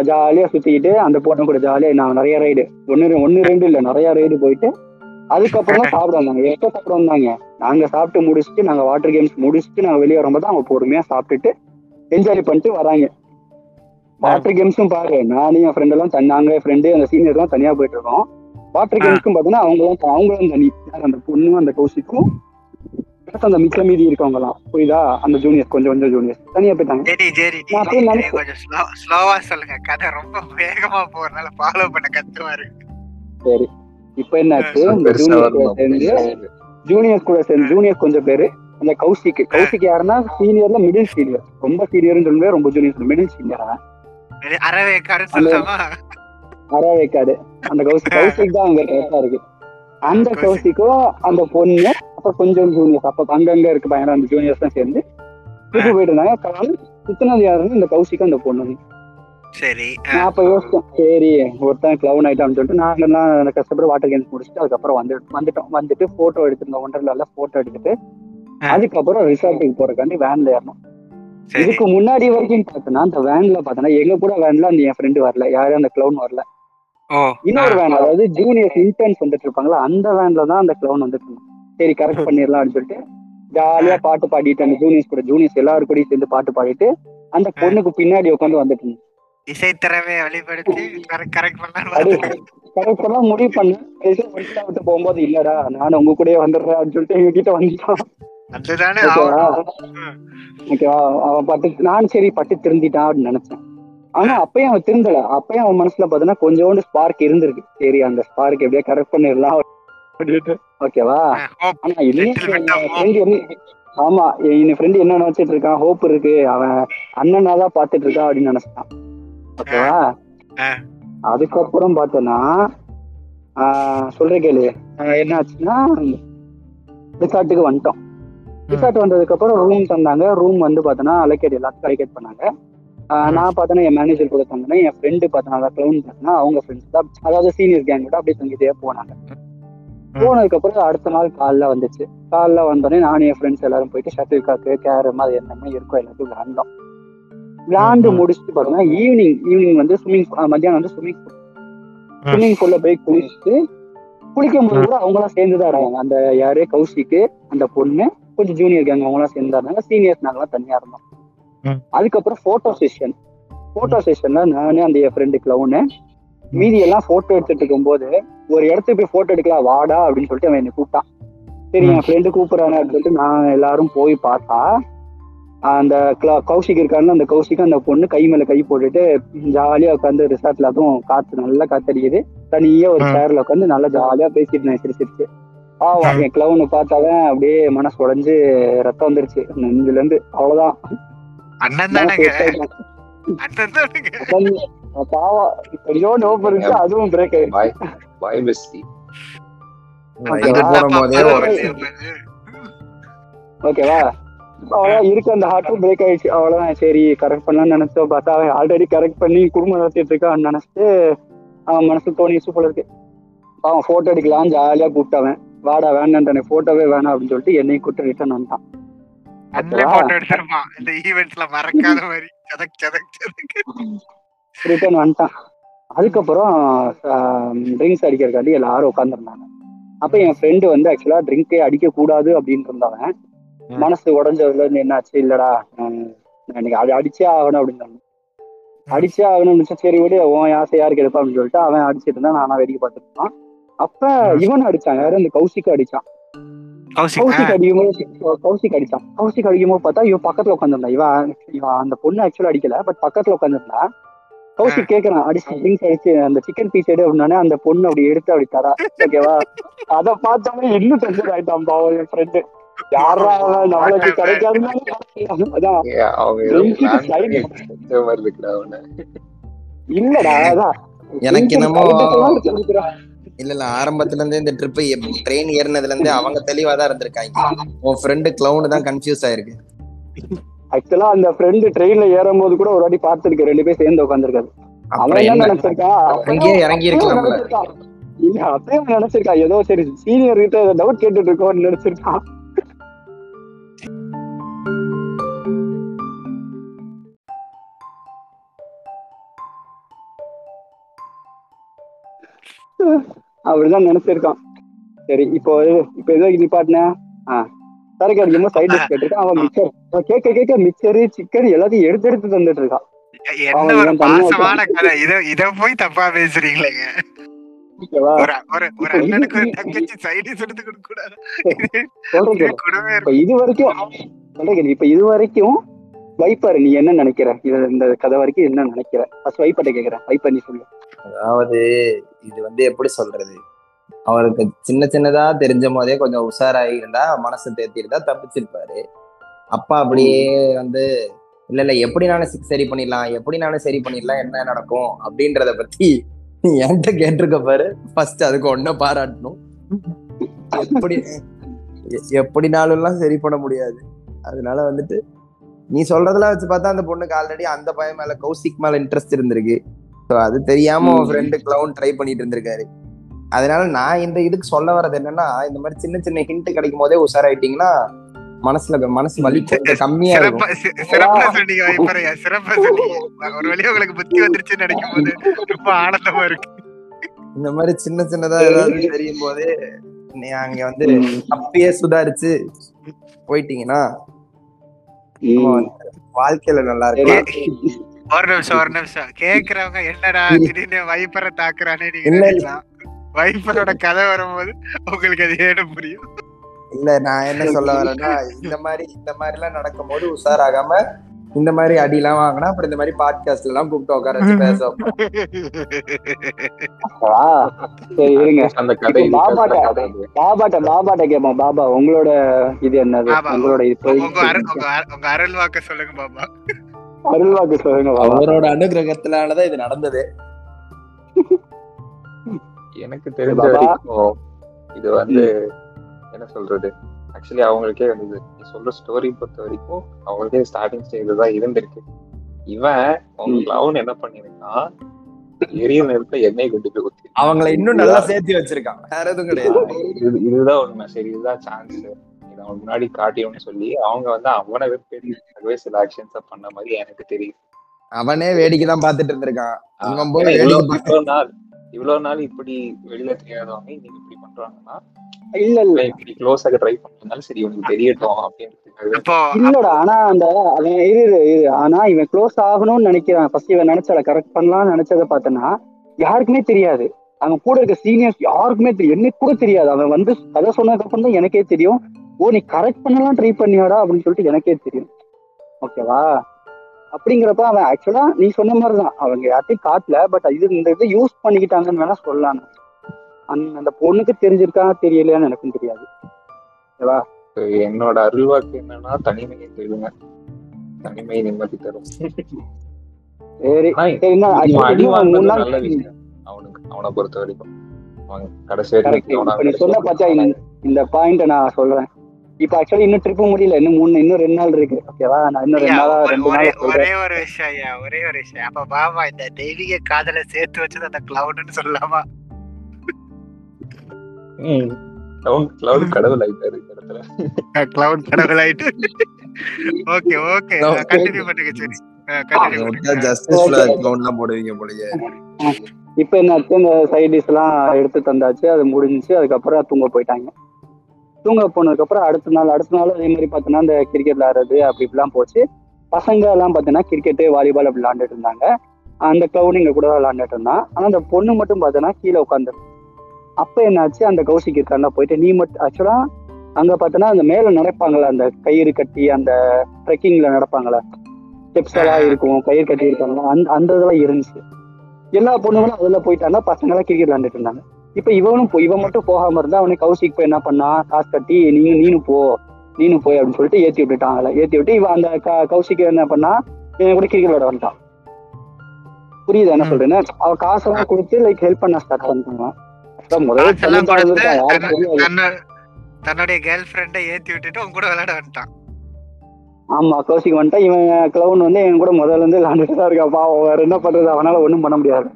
ஜாலியா சுத்திக்கிட்டு அந்த பொண்ணு கூட ஜாலியா நான் நிறைய ரைடு ஒன்னு ஒன்னு ரெண்டு இல்ல நிறைய ரைடு போயிட்டு அதுக்கப்புறம் தான் சாப்பிட வந்தாங்க. எப்போ சாப்பிட வந்தாங்க? நாங்க சாப்பிட்டு முடிச்சுட்டு நாங்க வாட்டர் கேம்ஸ் முடிச்சுட்டு நாங்க வெளியே வரும்போது அவங்க பொறுமையா சாப்பிட்டுட்டு என்ஜாய் பண்ணிட்டு வராங்க. வாட்டர் கேம்ஸும் பாரு நானும் என் ஃப்ரெண்ட் எல்லாம் நாங்க ஃப்ரெண்டு அந்த சீனியர் எல்லாம் தனியா போயிட்டு இருக்கோம். வாட்டர் கேம்ஸ்க்கும் பார்த்தோன்னா அவங்களும் அவங்களும் தனி. அந்த பொண்ணும் அந்த கௌசிக்கும் அந்த மிச்ச மீதி இருக்கவங்க எல்லாம் புரியுதா? அந்த ஜூனியர்ஸ் கொஞ்சம் கொஞ்சம் ஜூனியர்ஸ் தனியா போயிட்டாங்க. கொஞ்சம் ஸ்லோ ஸ்லோவா சொல்லுங்க. கதை ரொம்ப வேகமா போறதுனால ஃபாலோ பண்ண கஷ்டமா இருக்கு. சரி. இப்ப என்னாச்சு? இந்த பெருசா ஜூனியர் கூட சேர்ந்து ஜூனியர்ஸ் கூட சேர்ந்து ஜூனியர்ஸ் கொஞ்சம் பேரு அந்த கௌசிக்கு கௌசிக் யாருன்னா சீனியர்ல மிடில் சீனியர் ரொம்ப சீனியர்னு சொல்லுவே ரொம்ப ஜூனியர் மிடில் சீனியர் சொல்லலாமா அறாவேக்காடு. அந்த கௌசிக் கௌசிக் தான் அங்க கரெக்டா இருக்கு. அந்த கௌசிக். கௌசிக்கும் அந்த பொண்ணு அப்புறம் கொஞ்சம் ஜூனியர்ஸ் அப்ப அங்கங்க இருக்கு பயங்கர அந்த ஜூனியர்ஸ் தான் சேர்ந்து கூட்டு போயிட்டு இருந்தாங்க. கால் சுத்தினது யாருன்னு இந்த கௌசிக்கும் அந்த பொண்ணு சரி நான் அப்ப யோசிச்சேன் சரி ஒருத்தன் கிளவுன் ஆயிட்டான்னு சொல்லிட்டு நாங்க எல்லாம் கஷ்டப்பட்டு வாட்டர் கேம்ஸ் முடிச்சுட்டு அதுக்கப்புறம் வந்து வந்துட்டோம். வந்துட்டு போட்டோ எடுத்திருந்தோம் ஒன்றரை போட்டோ எடுத்துட்டு. அதுக்கப்புறம் ரிசார்ட்டுக்கு போறதுக்காண்டி வேன்ல ஏறணும். இதுக்கு முன்னாடி வரைக்கும் பார்த்தோன்னா அந்த வேன்ல பார்த்தோன்னா எங்க கூட வேன்ல அந்த என் ஃப்ரெண்டு வரல யாரும் அந்த கிளவுன் வரல. இன்னொரு வேன் அதாவது ஜூனியர்ஸ் இன்டர்ன்ஸ் வந்துட்டு இருப்பாங்களா அந்த வேன்ல தான் அந்த கிளவுன் வந்துட்டு இருந்தான். சரி கரெக்ட் பண்ணிடலாம் அப்படின்னு சொல்லிட்டு ஜாலியா பாட்டு பாடிட்டு அந்த ஜூனியர்ஸ் கூட ஜூனியர்ஸ் எல்லாரும் கூடயும் சேர்ந்து பாட்டு பாடிட்டு அந்த பொண்ணுக்கு பின்னாடி உட்காந்து வந்துட்டு இருந்தான் இசைத்திறமையை வெளிப்படுத்தி கரெக்ட் பண்ணலாம் முடிவு பண்ணேன் விட்டு போகும்போது இல்லடா நானும் உங்க கூடயே வந்துடுறேன் அப்படின்னு சொல்லிட்டு எங்க கிட்ட வந்துட்டான். அதுதானே ஓகேவா அவன் பட்டு நான் சரி பட்டு திருந்திட்டான் அப்படின்னு நினைச்சேன். ஆனா அப்பயும் அவன் திருந்தல. அப்பயும் அவன் மனசுல பாத்தீங்கன்னா கொஞ்சோண்டு ஸ்பார்க் இருந்திருக்கு. சரி அந்த ஸ்பார்க் எப்படியா கரெக்ட் பண்ணிடலாம் ஓகேவா ஆனா என்ன ஆமா என் ஃப்ரெண்ட் என்ன நினைச்சிட்டு இருக்கான்? ஹோப் இருக்கு. அவன் அண்ணனா தான் பாத்துட்டு இருக்கான் அப்படின்னு நினைச்சான் ஓகேவா. அதுக்கப்புறம் பார்த்தோன்னா சொல்ற கேளு. என்ன ஆச்சுன்னா ரிசார்ட்டுக்கு வந்துட்டோம். ரிசார்ட் வந்ததுக்கு அப்புறம் ரூம் தந்தாங்க. ரூம் வந்து பார்த்தோன்னா அலோகேட் எல்லாத்துக்கும் அலோகேட் பண்ணாங்க. நான் பார்த்தோன்னா என் மேனேஜர் கூட தந்தேன் என் ஃப்ரெண்டு பார்த்தோன்னா க்ளவுன் பார்த்தோன்னா அவங்க ஃப்ரெண்ட்ஸ் தான். அதாவது சீனியர் கேங் கூட அப்படியே தங்கிட்டே போனாங்க. போனதுக்கு அப்புறம் அடுத்த நாள் காலைல வந்துச்சு. காலைல வந்தோடனே நானும் என் ஃப்ரெண்ட்ஸ் எல்லாரும் போயிட்டு ஷட்டில் காக்கு கேரம் அது என்னமே இருக்கோ எல்லாத்தையும் விளாண்டோம் விளாண்டு. முடிச்சுட்டு பார்த்தோன்னா ஈவினிங் ஈவினிங் வந்து ஸ்விம்மிங் மத்தியானம் வந்து ஸ்விம்மிங் ஸ்விம்மிங் பூல்ல போய் குளிச்சுட்டு குளிக்கும் போது கூட அவங்களாம் சேர்ந்து தான் இருந்தாங்க அந்த யாரு கௌஷிக்கு அந்த பொண்ணு கொஞ்சம் ஜூனியர் கேங் அவங்களாம் சேர்ந்து தான் இருந்தாங்க சீனியர்ஸ் நாங்களாம் தனியா இருந்தோம். அதுக்கப்புறம் போட்டோ செஷன் போட்டோ செஷன்ல நானே அந்த என் ஃப்ரெண்டு கிளவுனு மீதி எல்லாம் போட்டோ எடுத்துட்டு இருக்கும்போது ஒரு இடத்துக்கு போய் போட்டோ எடுக்கலாம் வாடா அப்படின்னு சொல்லிட்டு அவன் என்னை கூப்பிட்டான். சரி என் ஃப்ரெண்டு கூப்பிடுறானே அப்படின்னு சொல்லிட்டு நான் எல்லாரும் போய் பார்த்தா அந்த க்ள- கௌஷிக் இருக்காருன்னு அந்த கௌஷிக் அந்த பொண்ணு கை மேல கை போட்டுட்டு ஜாலியா உட்காந்து ரிசார்ட்ல அதுவும் காத்து நல்லா காத்தடிக்குது. தனியா ஒரு. சேர்ல உட்காந்து நல்லா ஜாலியா பேசிட்டு இருந்தேன் சிரிச்சு சிரிச்சு ஆவா என் கிளவுனை பார்த்தாவன் அப்படியே மனசு உடைஞ்சு ரத்தம் வந்துருச்சு. நெஞ்சுல இருந்து அவ்வளவுதான் பாவம் கொஞ்சோண்டு ஓப்பன் இருந்துச்சு அதுவும் பிரேக் ஆயிடுச்சு. ஓகேவா அவ்வளவுதான் இருக்கு அந்த ஹார்ட்டும் பிரேக் ஆயிடுச்சு. அவ்வளவுதான் சரி கரெக்ட் பண்ணலாம்னு நினைச்சோம். பார்த்தா அவன் ஆல்ரெடி கரெக்ட் பண்ணி குடும்பம் நடத்திட்டு இருக்கான்னு நினைச்சிட்டு அவன் மனசு தோணிச்சு போல இருக்கு. அவன் போட்டோ எடுக்கலாம் ஜாலியா கூப்பிட்டவன் வாடா வேண்டான்ட்டு போட்டோவே வேணாம் அப்படின்னு சொல்லிட்டு என்னையும் கூப்பிட்டு ரிட்டர்ன் இந்த ஈவெண்ட்ஸ்ல மறக்காத மாதிரி. சதக் ரிட்டர்ன் வந்துட்டான். அதுக்கப்புறம் ட்ரிங்க்ஸ் அடிக்கிறக்காண்டி எல்லாரும் உட்காந்துருந்தாங்க அப்ப என் ஃப்ரெண்டு வந்து ஆக்சுவலா ட்ரிங்கே அடிக்க கூடாது அப்படின்னு இருந்தவன். மனசு உடஞ்சதுல இருந்து என்னாச்சு? இல்லடா ஹம், எனக்கு அது அடிச்சே ஆகணும் அப்படின்னு. அடிச்சே ஆகணும்னு சரி விடு உன் ஆசை யாருக்கு எடுப்பா அப்படின்னு சொல்லிட்டு அவன் அடிச்சிட்டு இருந்தான் நானா வேடிக்கை பார்த்துட்டு இருந்தான். அப்ப. இவன் அடிச்சான் யாரு அந்த கௌசிக்கும் அடிச்சான். கௌசிக் அடிக்கும்போது கௌசிக் அடிச்சான். கௌசிக் அடிக்கும்போது பார்த்தா இவன் பக்கத்துல உட்காந்துருந்தா இவன் இவன் அந்த பொண்ணு ஆக்சுவலா அடிக்கல பட் பக்கத்துல உட்காந்துருந்தா கௌசிக் கேக்குறான் அடிச்சு ட்ரிங்க்ஸ் அடிச்சு அந்த சிக்கன் பீஸ் எடு அப்படின்னா அந்த பொண்ணு அப்படி எடுத்து அப்படி தரா ஓகேவா அத பார்த்தோன்னே இன்னும் டென்ஷன் ஆயிட்டான் பாவம் என் ஃப்ரெண்டு எனக்கு என்னமோ. இல்ல இல்ல ஆரம்பத்துல இருந்தே இந்த ட்ரிப் ட்ரெயின் ஏறினதுல இருந்தே அவங்க தெளிவா தான் இருந்திருக்காங்க. உன் ஃப்ரெண்டு கிளவுன் தான் கன்ஃபியூஸ் ஆயிருக்கு. ஆக்சுவலா அந்த ஃப்ரெண்டு ட்ரெயின்ல ஏறும் போது கூட ஒரு வாட்டி பார்த்திருக்க ரெண்டு பேரும் சேர்ந்து உட்காந்துருக்காரு அவன் என்ன நினைச்சிருக்கான் அங்கேயே இறங்கி நினைச்சிருக்கான். இல்ல அப்பயும் நினைச்சிருக்கான் ஏதோ சரி சீனியர் கிட்ட டவுட் கேட்டுட்டு இருக்கோம்னு நினைச்சிருக்கான் அப்படிதான் நினைச்சிருக்கான். சரி இப்போ இப்போ ஏதோ நிப்பாட்டின? ஆ சரக்கு அடிக்கும்போது சைட் டிஷ் கேட்டிருக்கான். அவன் அவன் கேட்க கேட்க மிச்சரு சிக்கன் எல்லாத்தையும் எடுத்து எடுத்து தந்துட்டு இருக்கான். இத இத போய் தப்பா பேசுறீங்களேங்க. இது- வரைக்கும். இப்ப இது வரைக்கும் வைப்பர் நீ என்ன நினைக்கிற? இந்த கதை வரைக்கும் என்ன நினைக்கிற? ஃபர்ஸ்ட் வைப்பர்ட்ட கேக்குறேன். வைப்பர் நீ சொல்லு. அதாவது இது வந்து எப்படி சொல்றது? அவருக்கு சின்ன சின்னதா தெரிஞ்ச போதே கொஞ்சம் உஷாராகி இருந்தா மனசு தேத்திருந்தா தப்பிச்சிருப்பாரு. அப்பா அப்படியே வந்து இல்ல இல்ல எப்படினாலும் சி- சரி பண்ணிடலாம்? எப்படினாலும் சரி பண்ணிடலாம்? என்ன நடக்கும்? அப்படின்றத பத்தி என்கிட்ட கேட்டிருக்க பாரு. ஃபர்ஸ்ட் அதுக்கு ஒன்ன பாராட்டணும். எப்படி எப்படினாலும் எல்லாம் சரி பண்ண முடியாது? அதனால வந்துட்டு நீ சொல்றதெல்லாம் வச்சு பார்த்தா அந்த பொண்ணுக்கு ஆல்ரெடி அந்த பையன் மேல கௌசிக் மேல இன்ட்ரெஸ்ட் இருந்திருக்கு. ஸோ அது தெரியாம உன். ஃப்ரெண்டு கிளவுன் ட்ரை பண்ணிட்டு இருந்திருக்காரு. அதனால நான் இந்த இதுக்கு சொல்ல வர்றது என்னன்னா இந்த மாதிரி சின்ன சின்ன ஹிண்ட் கிடைக்கும் போதே உஷாராயிட்டீங்கன்னா மனசுல மனசு வலி கம்மியா சிறப்பா சொன்னீங்க வைப்பறையா சிறப்பா சொன்னீங்க. ஒரு வழியா உங்களுக்கு புத்தி வந்துருச்சுன்னு நினைக்கும் போது ரொம்ப ஆனந்தமா இருக்கு. இந்த மாதிரி சின்ன சின்னதா ஏதாவது தெரியும் போதே நீ அங்க வந்து அப்பயே சுதாரிச்சு போயிட்டீங்கன்னா வாழ்க்கையில நல்லா சரி. ஒரு நிமிஷம் ஒரு நிமிஷம். கேக்குறவங்க என்னடா திடீர்னு வைப்பரை தாக்குறானே நீங்க. நினைக்கலாம். வைப்பரோட கதை வரும்போது உங்களுக்கு அது ஏடு புரியும்? இல்ல நான் என்ன சொல்ல வரேன்னா இந்த மாதிரி இந்த மாதிரி எல்லாம் நடக்கும் போது உஷாராகாம இந்த மாதிரி அடி எல்லாம் வாங்கினா அப்புறம் இந்த மாதிரி பாட்காஸ்ட்ல எல்லாம் கூப்பிட்டு உட்கார வச்சு பேச பாபாட்ட பாபாட்ட பாபாட்ட கேட்போம். பாபா உங்களோட இது என்னது? உங்களோட உங்க அருள் வாக்க சொல்லுங்க பாபா. அருள்வாக்கு சொல்லுங்க அவரோட அனுகிரகத்தினாலதான் இது நடந்தது. எனக்கு தெரிஞ்ச. வரைக்கும் இது வந்து என்ன சொல்றது? ஆக்சுவலி அவங்களுக்கே வந்து நீ சொல்ற ஸ்டோரி பொறுத்த வரைக்கும் அவங்களுக்கே ஸ்டார்டிங் ஸ்டேஜ் தான் இருந்திருக்கு. இவன் உங்க ம். கிளவுன் என்ன பண்ணிருக்கான் எரிய நெருப்புல எண்ணெய் கொண்டு போய் ஊத்தி அவங்களை இன்னும் நல்லா சேர்த்து வச்சிருக்கான். வேற எதுவும் கிடையாது. இது இதுதான் உண்மை. சரி இதுதான் சான்ஸ் அவன் முன்னாடி காட்டியோன்னு சொல்லி அவங்க வந்து அவனை வெறுப்பேற்கவே சில ஆக்ஷன்ஸ பண்ண மாதிரி எனக்கு தெரியும். அவனே வேடிக்கை தான் பாத்துட்டு இருந்திருக்கான் இவ்வளவு நாள் இவ்வளவு நாள் இப்படி வெளியில தெரியாதவங்க இன்னைக்கு இப்படி பண்றாங்கன்னா இல்ல இல்ல. இப்படி க்ளோஸ் ஆக ட்ரை பண்ணதுனால சரி உனக்கு தெரியட்டும் இப்போ இல்லடா ஆனா அந்த அவன் இரு ஆனா இவன் க்ளோஸ் ஆகணும்னு நினைக்கிறான். ஃபர்ஸ்ட் இவன் நினைச்சால கரெக்ட் பண்ணலாம்னு நினைச்சத பார்த்தனா யாருக்குமே தெரியாது. அவன் கூட இருக்க சீனியர்ஸ் யாருக்குமே தெரியும் எனக்கு கூட தெரியாது. அவன் வந்து கதை சொன்னதுக்கு அப்புறம் தான் எனக்கே தெரியும். ஓ நீ கரெக்ட் பண்ணலாம் ட்ரை பண்ணியாடா அப்படின்னு சொல்லிட்டு எனக்கே தெரியும். ஓகேவா அப்படிங்கிறப்ப அவன் ஆக்சுவலா நீ சொன்ன மாதிரி தான் அவங்க யார்ட்டையும் காட்டல பட் இது இந்த இதை யூஸ் பண்ணிக்கிட்டாங்கன்னு வேணா சொல்லலாம். அந்த அந்த பொண்ணுக்கு தெரிஞ்சிருக்கா தெரியலையான்னு எனக்கும் தெரியாது. ஓகேவா என்னோட அருள்வாக்கு என்னன்னா தனிமையை தேடுங்க தனிமை நிம்மதி தரும். சரி. அவனுக்கு அவனை பொறுத்த வரைக்கும். சொன்ன பார்த்தா இந்த- இந்த பாயிண்ட் நான் சொல்றேன். இப்ப ஆக்சுவலி இன்னும் ட்ரிப் முடியல. இன்னும் மூணு இன்னும் ரெண்டு நாள் இருக்கு. ஓகேவா நான் இன்னும் ரெண்டு நாளா ஒரே- ரெண்டு ஒரே நாள் ஒரே ஒரு விஷயம் ஐயா ஒரே ஒரு விஷயம். அப்ப பாபா இந்த தெய்வீக காதலை சேர்த்து வச்சது அந்த கிளவுட்னு சொல்லலாமா? கிளவுட் கடவுள் ஆயிட்டாரு இந்த இடத்துல. கிளவுட் கடவுள் ஆயிட்டு. Okay okay. கண்டினியூ பண்ணுங்க சரி. இப்ப என்னாச்சு இந்த சைட் டிஷ் எல்லாம் எடுத்து தந்தாச்சு. அது முடிஞ்சுச்சு. அதுக்கப்புறம் தூங்க போயிட்டாங்க. தூங்க போனதுக்கு அப்புறம் அடுத்த நாள் அடுத்த நாள் அதே மாதிரி பார்த்தோன்னா இந்த கிரிக்கெட் விளையாடுறது அப்படி இப்படிலாம் போச்சு. பசங்க எல்லாம் பார்த்தீங்கன்னா கிரிக்கெட்டு வாலிபால் அப்படி விளாண்டுட்டு இருந்தாங்க. அந்த கிளவுன் இங்க கூட விளாண்டுட்டு இருந்தான். ஆனா அந்த பொண்ணு மட்டும் பார்த்தோன்னா கீழே உட்காந்து அப்ப என்னாச்சு? அந்த கௌசிக் இருக்காண்டா போயிட்டு நீ மட்டும் ஆக்சுவலா அங்க பார்த்தோன்னா அந்த மேல நடப்பாங்கல்ல அந்த கயிறு கட்டி அந்த ட்ரெக்கிங்ல நடப்பாங்கல்ல. ஸ்டெப்ஸ் எல்லாம் இருக்கும் கயிறு கட்டி இருப்பாங்க அந்த அந்த இதெல்லாம் இருந்துச்சு. எல்லா பொண்ணுங்களும் அதுல போயிட்டாங்க. பசங்க எல்லாம் கிரிக்கெட் விளையாண்டுட்டு இருந்தாங்க. இப்ப இவனும் போ- இவன் மட்டும் போகாம இருந்தா அவனுக்கு கௌசிக் போய் என்ன பண்ணா? காசு கட்டி நீங்க நீனும் போ நீனும் போய் அப்படின்னு சொல்லிட்டு ஏத்தி விட்டுட்டாங்கல்ல. ஏத்தி விட்டு இவன் அந்த கௌசிக் என்ன பண்ணா இவன் கூட கிரிக்கெட் விளையாட வந்துட்டான். புரியுது என்ன. சொல்றேன்னு? அவ காசெல்லாம் கொடுத்து லைக் ஹெல்ப் பண்ண ஸ்டார்ட். தன்ன- தன்னுடைய கேர்ள் ஃப்ரெண்டை ஏத்தி விட்டுட்டு உங்க கூட விளையாட வந்துட்டான். ஆமா கௌசிக் வந்துட்டா. இவன் கிளவுன் வந்து என் கூட முதல்ல இருந்து விளாண்டுட்டு தான் இருக்கான். பாவம் வேற என்ன பண்றது? அவனால ஒண்ணும் பண்ண முடியாது.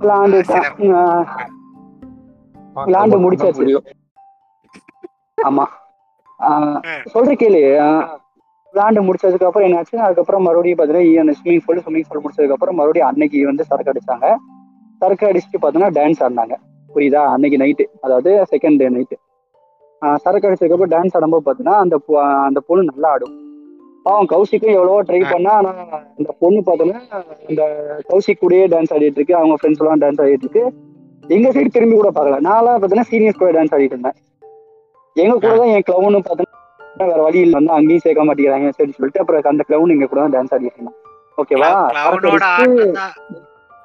விளாண்டுட்டான் விளையாண்டு முடிச்சாச்சு. ஆமா. சொல்ற கேளு. ஆஹ் விளாண்டு முடிச்சதுக்கு அப்புறம் என்னாச்சு? அதுக்கப்புறம் மறுபடியும் பாத்தீங்கன்னா ஸ்விமிங் பூல் ஸ்விமிங் பூல் முடிச்சதுக்கு அப்புறம் மறுபடியும் அன்னைக்கு வந்து சரக்கு அடிச்சாங்க. சரக்கு அடிச்சுட்டு பாத்தீங்கன்னா டான்ஸ் ஆடினாங்க. புரியுதா? அன்னைக்கு நைட்டு அதாவது செகண்ட் டே நைட்டு சரக்கு அடிச்சதுக்கு அப்புறம் டான்ஸ் ஆடும்போது பாத்தீங்கன்னா அந்த அந்த பொண்ணு நல்லா ஆடும். பாவம் கௌசிக்கும் எவ்வளவோ ட்ரை பண்ணா ஆனா அந்த பொண்ணு பார்த்தோன்னா இந்த கௌசிக் கூடயே டான்ஸ் ஆடிட்டு இருக்கு. அவங்க ஃப்ரெண்ட்ஸ் எல்லாம் டான்ஸ் ஆடிட்டு இருக்கு. எங்க சைடு திரும்பி கூட பார்க்கல. நான்லாம் பார்த்தீங்கன்னா சீனியர்ஸ் கூட டான்ஸ் ஆடிட்டு இருந்தேன். எங்க கூட தான் என் கிளவுனு பார்த்தோன்னா வேற வழி இல்லை வந்து அங்கேயும் சேர்க்க மாட்டேங்கிறாங்க சரின்னு சொல்லிட்டு அப்புறம் அந்த கிளவுன் எங்க கூட தான் டான்ஸ் ஆடிட்டு இருந்தான். ஓகேவா அவனோட ஆட்டம் தான்.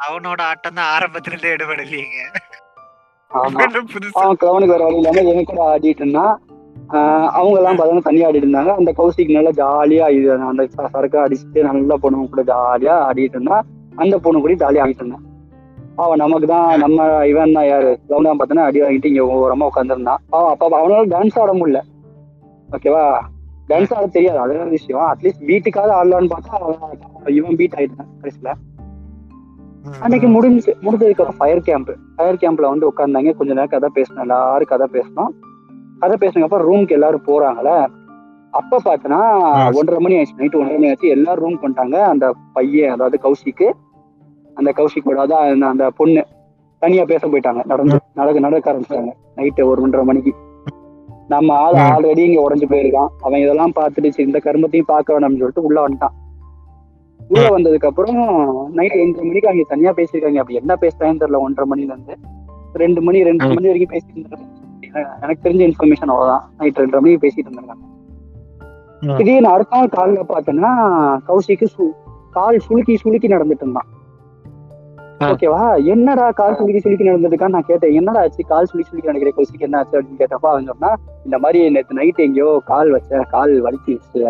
அவனோட ஆட்டம் தான் ஆரம்பத்துல இருந்தே எடுபடலீங்க அவன் கிளவனுக்கு வேற வழி இல்லாம எங்க கூட ஆடிட்டு இருந்தான். ஆஹ் அவங்க எல்லாம் பார்த்தா தனியா ஆடிட்டு இருந்தாங்க. அந்த கௌசிக் நல்லா ஜாலியா இது அந்த சரக்கு அடிச்சுட்டு நல்லா பொண்ணு கூட ஜாலியா ஆடிட்டு இருந்தான். அந்த பொண்ணு கூட ஜாலியா ஆடிட்டு இருந்தான். அவன் நமக்கு தான் நம்ம இவன் தான் யாரு? தான் பார்த்தோன்னா அடி வாங்கிட்டு இங்க ஓரமா உட்காந்துருந்தான் அவன் அப்ப அவனால டான்ஸ் ஆட முடியல. ஓகேவா டான்ஸ் ஆட தெரியாது. அது வேற விஷயம். அட்லீஸ்ட் பீட்டுக்காவது ஆடலான்னு பார்த்தா இவன் பீட் ஆயிட்டான் கடைசியில. அன்னைக்கு முடிஞ்சு முடிஞ்சதுக்கு ஃபயர் கேம்ப் ஃபயர் கேம்ப்ல வந்து உட்கார்ந்தாங்க. கொஞ்ச நேரம் கதை பேசணும் எல்லாரும் கதை பேசணும் கதை பேசினதுக்கு அப்புறம் ரூமுக்கு எல்லாரும் போறாங்கல்ல? அப்ப பார்த்தனா. ஒன்றரை மணி ஆயிடுச்சு. நைட்டு ஒன்றரை மணி ஆச்சு. எல்லாரும் ரூம் பண்ணிட்டாங்க அந்த பையன் அதாவது கௌஷிக்கு அந்த கௌஷிக்கோட அதான் அந்த- அந்த பொண்ணு தனியா பேச போயிட்டாங்க. நடந்து நடக்க நடக்க ஆரம்பிச்சிட்டாங்க. நைட்டு ஒரு ஒன்றரை மணிக்கு. நம்ம ஆள். ஆல்ரெடி இங்க உடஞ்சு போயிருக்கான். அவன் இதெல்லாம் பார்த்துட்டு சரி, இந்த கருமத்தையும் பார்க்க வேணாம்னு சொல்லிட்டு உள்ள வந்துட்டான். உள்ள வந்ததுக்கு அப்புறம் நைட் ஒன்றரை மணிக்கு அவங்க தனியா பேசியிருக்காங்க. அப்படி என்ன பேசுறாங்கன்னு தெரியல ஒன்றரை மணில இருந்து. ரெண்டு மணி ரெண்டு. மணி வரைக்கும் பேசிட்டு இருந்தாங்க. எனக்கு தெரிஞ்ச இன்ஃபர்மேஷன் அவ்வளவுதான். நைட் ரெண்டரை மணிக்கு பேசிட்டு இருந்தாங்க. திடீர்னு அடுத்த நாள் காலையில பார்த்தோன்னா கௌசிக்கு சு- கால் சுளுக்கி சுளுக்கி நடந்துட்டு இருந்தான். ஓகேவா? என்னடா கால் சுளுக்கி சுளுக்கி நடந்துருக்கான்னு நான் கேட்டேன். என்னடா ஆச்சு? கால் சுளுக்கி சுளுக்கி நடக்கிற கௌசிக்கு என்ன ஆச்சு அப்படின்னு கேட்டப்ப அவன் சொன்னா இந்த மாதிரி நேற்று நைட் எங்கேயோ கால் வச்ச கால் வலிச்சிருச்சு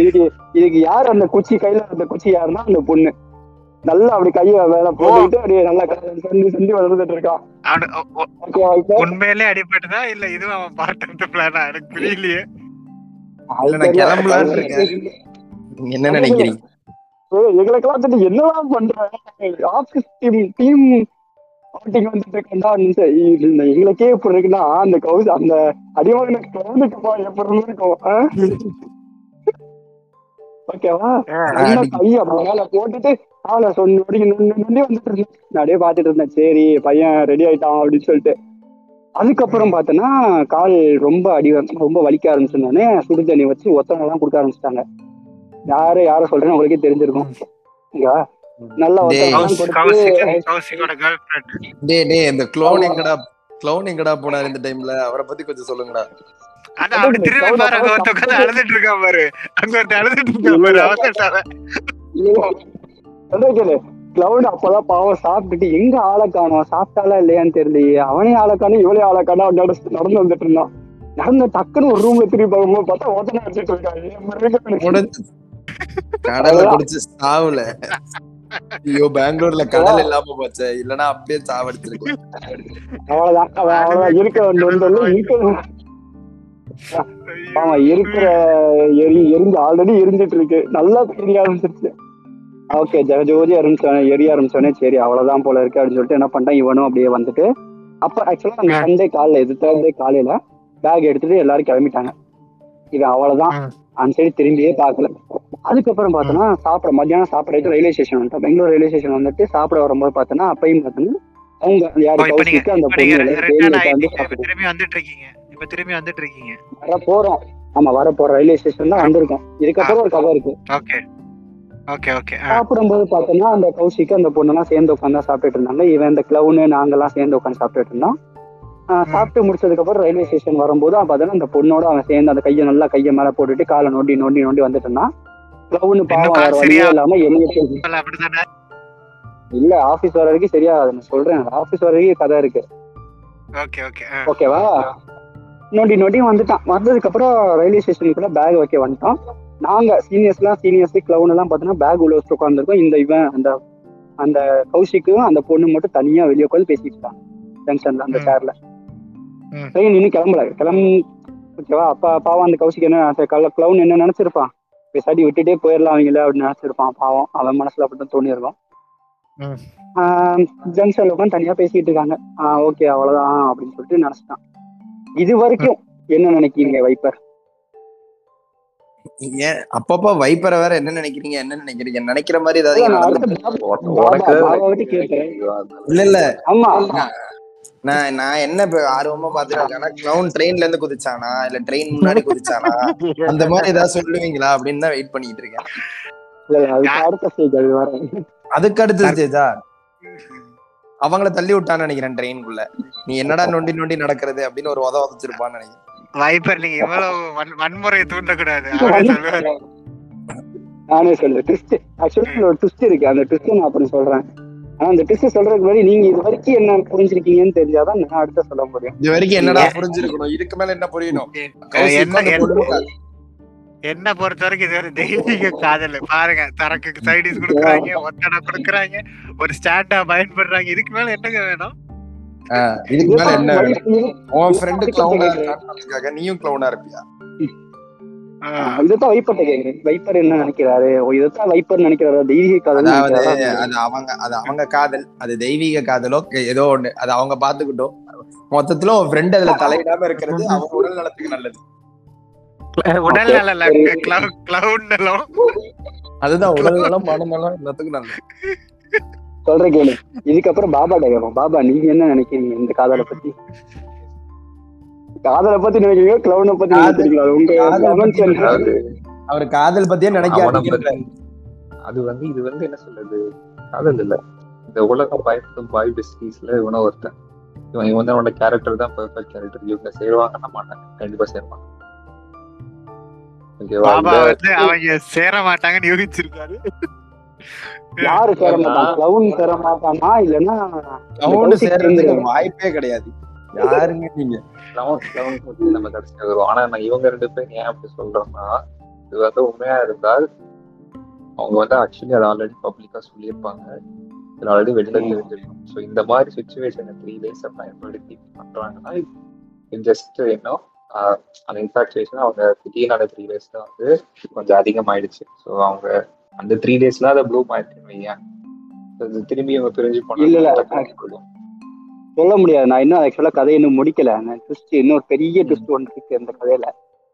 இதுக்கு இதுக்கு யார் அந்த குச்சி? கையில அந்த குச்சி யாருன்னா அந்த பொண்ணு. நல்லா அப்படி கைய மேல போட்டுக்கிட்டு அப்படியே நல்லா சந்தி சந்தி வளர்ந்துட்டு இருக்கான். உண்மையிலே அடிபட்டுதா? இல்ல இதுவும் அவன் த பிளானா எனக்கு புரியலையே. நான் கிளம்பலாம்னு இருக்கேன். என்ன நினைக்கிறீங்க? எங்களுக்கெல்லாம் வந்துட்டு ஆபீஸ் டீம் டீம் வந்துட்டு இருக்கா இந்த எங்களுக்கே எப்படி இருக்குன்னா அந்த கவுஸ் அந்த அடிவாங்கின கிளவுனுக்கு எப்படி இருக்கும்? ஓகேவா அப்படி மேல போட்டுட்டு ஆளை சொன்னி நொண்டி நொண்டி வந்துட்டு இருந்தேன். நான் அப்படியே பாத்துட்டு இருந்தேன். சரி பையன் ரெடி ஆயிட்டான் அப்படின்னு சொல்லிட்டு. அதுக்கப்புறம் பார்த்தோன்னா கால் ரொம்ப அடி ரொம்ப வலிக்க ஆரம்பிச்சிருந்தோடனே சுடு தண்ணி வச்சு ஒத்தனை எல்லாம் கொடுக்க ஆரம்பிச்சிட்டாங்க. யாரு யார சொல்றேன்னு உங்களுக்கே தெரிஞ்சிருக்கும். நல்லா இந்த க்ளோன் எங்கடா க்ளோன் எங்கடா போனார் இந்த டைம்ல அவரை பத்தி கொஞ்சம் சொல்லுங்கடா. அழுதுட்டு இருக்கான் பாரு. அங்க அழுதுட்டு இருக்கான் பாரு கிளவுட் அப்பதான் பாவம் சாப்பிட்டுட்டு எங்க ஆளை காணோம்? சாப்பிட்டாலா இல்லையான்னு தெரியலையே. அவனே ஆளை காணும் இவளே ஆளை காணும் நடந்து வந்துட்டு இருந்தான். நடந்த டக்குன்னு ஒரு ரூம்ல திரும்பி பார்க்கும்போது பார்த்தா ஓட்டனை வச்சுட்டு இருக்காங்க ஐயோ பெங்களூர்ல கடல் இல்லாம போச்சே. இல்லனா அப்படியே சாவடிச்சிருக்கலாம் அவ்வளவுதான். அவ்வளவுதான் இருக்க இருக்க அவன் இருக்கிற எரி எரிஞ்சு ஆல்ரெடி எரிஞ்சிட்டு இருக்கு. நல்லா எரிய ஆரம்பிச்சிருச்சு ஓகே ஜெகஜோதி ஆரம்பிச்சோன்னே எரிய ஆரம்பிச்சோன்னே சரி அவ்வளவுதான் போல இருக்கு அப்படின்னு சொல்லிட்டு என்ன பண்ணிட்டான்? இவனும் அப்படியே வந்துட்டு அப்ப ஆக்சுவலா அந்த சண்டே காலையில இது தேர்ட் டே காலையில பேக் எடுத்துட்டு எல்லாரும் கிளம்பிட்டாங்க. இவன் அவ்வளவுதான். அந்த சைடு திரும்பியே பார்க்கல. அதுக்கப்புறம் பார்த்தோன்னா சாப்பிட மத்தியானம் சாப்பிடறதுக்கு ரயில்வே ஸ்டேஷன் வந்துட்டோம். பெங்களூர் ரயில்வே ஸ்டேஷன் வந்துட்டு சாப்பிட வரும்போது பார்த்தோன்னா அப்பயும் பார்த்தோன்னா அவங்க யாரு அந்த திரும்பி வந்துட்டு இருக்கீங்க. இப்ப திரும்பி வந்துட்டு இருக்கீங்க. வர போறோம் ஆமா வர போறோம் ரயில்வே ஸ்டேஷன் தான் வந்திருக்கோம். இதுக்கப்புறம் ஒரு கதை இருக்கு. ஓகே ஓகே ஓகே சாப்பிடும்போது பார்த்தோம்னா அந்த கௌஷிக்கு அந்த பொண்ணுலாம் சேர்ந்து உட்காந்து சாப்பிட்டுட்டு இருந்தாங்க. இவன் இந்த கிளவுனு நாங்கெல்லாம் சேர்ந்து உட்காந்து சாப்பிட்டுட்டு இருந்தோம். சாப்பிட்டு முடிச்சதுக்கு அப்புறம் ரயில்வே ஸ்டேஷன் வரும்போது பார்த்தோன்னா அந்த பொண்ணோட அவன் சேர்ந்து அந்த கையை நல்லா கையை மேல போட்டுட்டு காலை நோண்டி நோண்டி நோண்டி வந்துட்டு இருந்தான். கிளவுனு பாவம் வேற வழியே இல்லாம அப்படிதானே இல்ல ஆபீஸ் வர வரைக்கும் சரியா நான் சொல்றேன் ஆபீஸ் வர வரைக்கும் கதை இருக்கு. ஓகே ஓகே ஓகேவா நோண்டி நோண்டி வந்துட்டான். வந்ததுக்கு அப்புறம் ரயில்வே ஸ்டேஷனுக்குள்ள பேக் வைக்க வந்துட்டோம். நாங்க சீனியர்ஸ்லாம் சீனியர்ஸ் கிளவுன் எல்லாம் பார்த்தோன்னா பேக் உள்ள வச்சு உட்காந்துருக்கோம் இந்த இவன் அந்த அந்த கௌஷிக்கும் அந்த பொண்ணு மட்டும் தனியா வெளியே உட்காந்து பேசிட்டு இருக்கான் ஜங்ஷன்ல அந்த. சேர்ல. ட்ரெயின் இன்னும் கிளம்பல. கிளம்பு ஓகேவா? அப்பா பாவம் அந்த கௌஷிக் என்ன கிளவுன் என்ன நினைச்சிருப்பான்? பேசாடி விட்டுட்டே போயிடலாம் அவங்கள அப்படின்னு நினைச்சிருப்பான். பாவம் அவன் மனசுல அப்படிதான் தோணி இருக்கும். ம். ஜங்ஷன்ல உட்காந்து தனியா பேசிட்டு இருக்காங்க. ஆஹ் ஓகே அவ்வளவுதான் அப்படின்னு சொல்லிட்டு நினைச்சிட்டான். இது வரைக்கும் என்ன நினைக்கிறீங்க வைப்பர் ஏன் அப்பப்போ வைப்பரை வேற என்ன நினைக்கிறீங்க? என்ன நினைக்கிறீங்க? நினைக்கிற மாதிரி ஏதாவது இல்ல. இல்ல இல்ல. ஆமா. நான் நான் என்ன இப்ப ஆர்வமா பாத்துட்டு இருக்கேன்னா கிளவுன் ட்ரெயின்ல இருந்து குதிச்சானா? இல்ல ட்ரெயின் முன்னாடி குதிச்சானா? அந்த மாதிரி ஏதாவது சொல்லுவீங்களா? அப்படின்னு தான் வெயிட் பண்ணிட்டு இருக்கேன். இல்ல, இல்ல, அதுக்கு அடுத்த ஸ்டேஜ் அது வர அதுக்கு அடுத்து ஸ்டேஜா அவங்கள தள்ளி விட்டான்னு நினைக்கிறேன் ட்ரெயின்குள்ள நீ என்னடா நொண்டி நொண்டி நடக்கிறது அப்படின்னு ஒரு உத உதச்சிருப்பான்னு நினைக்கிறேன். வைப்பர் நீங்க இவ்வளவு வன்- வன்முறையை தூண்டக்கூடாது. நானே சொல்றேன். ட்விஸ்ட் ஆக்சுவலி ஒரு ட்விஸ்ட் இருக்கு. அந்த ட்விஸ்ட் நான் அப்புறம் சொல்றேன். ஆனா அந்த ட்விஸ்ட் சொல்றதுக்கு முன்னாடி நீங்க இது வரைக்கும் என்ன புரிஞ்சிருக்கீங்கன்னு தெரிஞ்சாதான் நான் அடுத்த சொல்ல முடியும். இது வரைக்கும் என்னடா புரிஞ்சிருக்கணும்? இதுக்கு மேல என்ன புரியணும்? என்ன பொறுத்த வரைக்கும் இது ஒரு தெய்வீக காதல். பாருங்க தரக்கு சைடிஸ் கொடுக்குறாங்க ஒத்தடை கொடுக்குறாங்க ஒரு ஸ்டாண்டா பயன்படுறாங்க. இதுக்கு மேல என்னங்க வேணும்? இதுக்கு மேல என்ன உன் ஃப்ரெண்டு கிளவுனா இருக்கான்றதுக்காக நீயும் கிளவுனா இருப்பியா? இதைத்தான் வைப்பர்ட்ட கேக்குறேன். வைப்பர் என்ன நினைக்கிறாரு? ஓ, இதைத்தான் வைப்பர் நினைக்கிறாரு? தெய்வீக காதல் அதாவது? அது அவங்க அது அவங்க காதல் அது தெய்வீக காதலோ ஏதோ ஒண்ணு. அது அவங்க பாத்துக்கிட்டோம் மொத்தத்துல உன் ஃப்ரெண்ட் அதுல தலையிடாம இருக்கிறது அவங்க உடல் நலத்துக்கு நல்லது. உடல் நலம். அதுதான் உடல் நலம் மனநலம் எல்லாத்துக்கும் நல்லது. சொல்றேன் கேளு. இதுக்கப்புறம் பாபா கேட்கணும் பாபா நீங்க என்ன நினைக்கிறீங்க இந்த காதலை பத்தி? காதலை பத்தி நினைக்கிறீங்க கிளவுனை பத்தி. நினைக்கிறீங்களா? அவர் காதல் பத்தியே நினைக்க அவனை ஆரம்பிக்கிறாரு. பத்தி- அது வந்து இது வந்து என்ன சொல்றது? காதல் இல்ல. இந்த உலகம் பயப்படும் பாய் பெஸ்டீஸ்ல இவனும் ஒருத்தன். இவன் இவன் வந்து அவனோட கேரக்டர் தான் பெர்ஃபெக்ட் கேரக்டர் இவங்க சேருவாங்கன்னா மாட்டாங்க கண்டிப்பா சேருவாங்க அவங்க சேர மாட்டாங்கன்னு யூகிச்சிருக்காரு. யாரு சேர மாட்டான்? கிளவுன் சேர மாட்டானா? கௌசிக் சேர்றதுக்கு. வாய்ப்பே கிடையாது. யாருங்க நீங்க? நம்ம கடைசியாக வருவோம். ஆனா நான் இவங்க ரெண்டு பேரும் ஏன் அப்படி சொல்றோம்னா இது வந்து உண்மையா இருந்தால் அவங்க வந்து ஆக்சுவலி அதை ஆல்ரெடி பப்ளிக்கா சொல்லியிருப்பாங்க. இது ஆல்ரெடி வெளியில தெரிஞ்சிருக்கும் ஸோ இந்த மாதிரி சுச்சுவேஷனை த்ரீ டேஸை பயன்படுத்தி பண்றாங்கன்னா ஜஸ்ட் என்ன அந்த இன்ஃபாக்சுவேஷன் அவங்க திடீர்னு அந்த த்ரீ டேஸ்ல வந்து கொஞ்சம் அதிகமாயிடுச்சு. ஸோ அவங்க அந்த த்ரீ டேஸ்ல அதை ப்ளூ ஆயிடுச்சுன்னு வையேன். திரும்பி இவங்க பிரிஞ்சு இல்ல, இல்ல. சொல்ல முடியாது. நான் இன்னும் ஆக்சுவலா கதையை இன்னும் முடிக்கல. ட்விஸ்ட் இன்னொரு பெரிய ட்விஸ்ட் ஒன்று இருக்கு அந்த கதையில.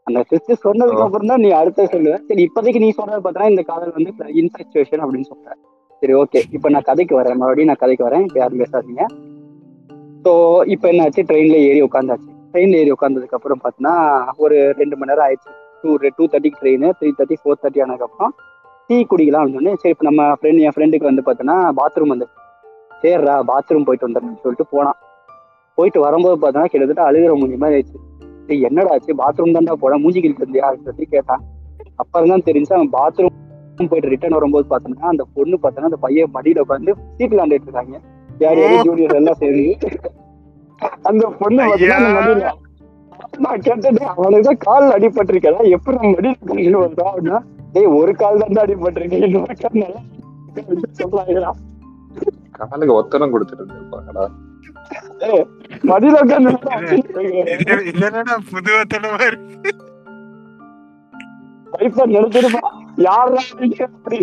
அந்த ட்விஸ்ட் சொன்னதுக்கு அப்புறம் தான் நீ அடுத்த சொல்லுவ. சரி இப்போதைக்கு நீ சொல்றது பார்த்தா இந்த காதல் வந்து இன்ஃபாக்சுவேஷன் அப்படின்னு சொல்ற. சரி ஓகே இப்போ நான் கதைக்கு வரேன். மறுபடியும் நான் கதைக்கு வரேன். இப்போ யாரும் பேசாதீங்க. ஸோ இப்போ என்னாச்சு ட்ரெயின்ல ஏறி உட்காந்தாச்சு ட்ரெயின்ல ஏறி உட்காந்ததுக்கு அப்புறம் பார்த்தீங்கன்னா ஒரு ரெண்டு மணி நேரம் ஆயிடுச்சு. டூ டூ தேர்ட்டிக்கு train three thirty four thirty ஆனதுக்கப்புறம் டீ குடிக்கலாம் அப்படின்னு சரி இப்போ நம்ம ஃப்ரெண்ட் என் ஃப்ரெண்டுக்கு வந்து பார்த்தோன்னா பாத்ரூம் வந்து சேர்றா பாத்ரூம் போயிட்டு வந்துடுறேன்னு சொல்லிட்டு போனான். போயிட்டு வரும்போது பார்த்தோன்னா கிட்டத்தட்ட அழுகிற மூஞ்சி ஆயிடுச்சு. டேய் என்னடா ஆச்சு? பாத்ரூம் தான்டா போட மூஞ்சி கிழிச்சு இருந்தியா? அப்படின்னு சொல்லி கேட்டான். அப்புறம் தான் தெரிஞ்சு அவன் பாத்ரூம் போயிட்டு ரிட்டர்ன் வரும்போது பார்த்தோம்னா அந்த பொண்ணு பார்த்தோன்னா அந்த பையன் மடியில உட்காந்து சீட் விளாண்டுட்டு இருக்காங்க. யார் யாரும் ஜூனியர் எல்லாம் சேர்ந்து. அந்த பொண்ணு பார்த்தீங்கன்னா அந்த நான் கேட்டது அவனுக்கு தான் கால் அடிபட்டிருக்கா எப்படி நம்ம வந்தா? அப்படின்னா டேய் ஒரு கால் தான் அடிபட்டிருக்கு இன்னொரு கால் நல்லா சொல்றாங்களா காலுக்கு ஒத்தனம் கொடுத்துட்டு இருந்திருப்பாங்கடா மடியில உட்காந்து இது புது இருக்கு. வைப்பர் யாரா அப்படி.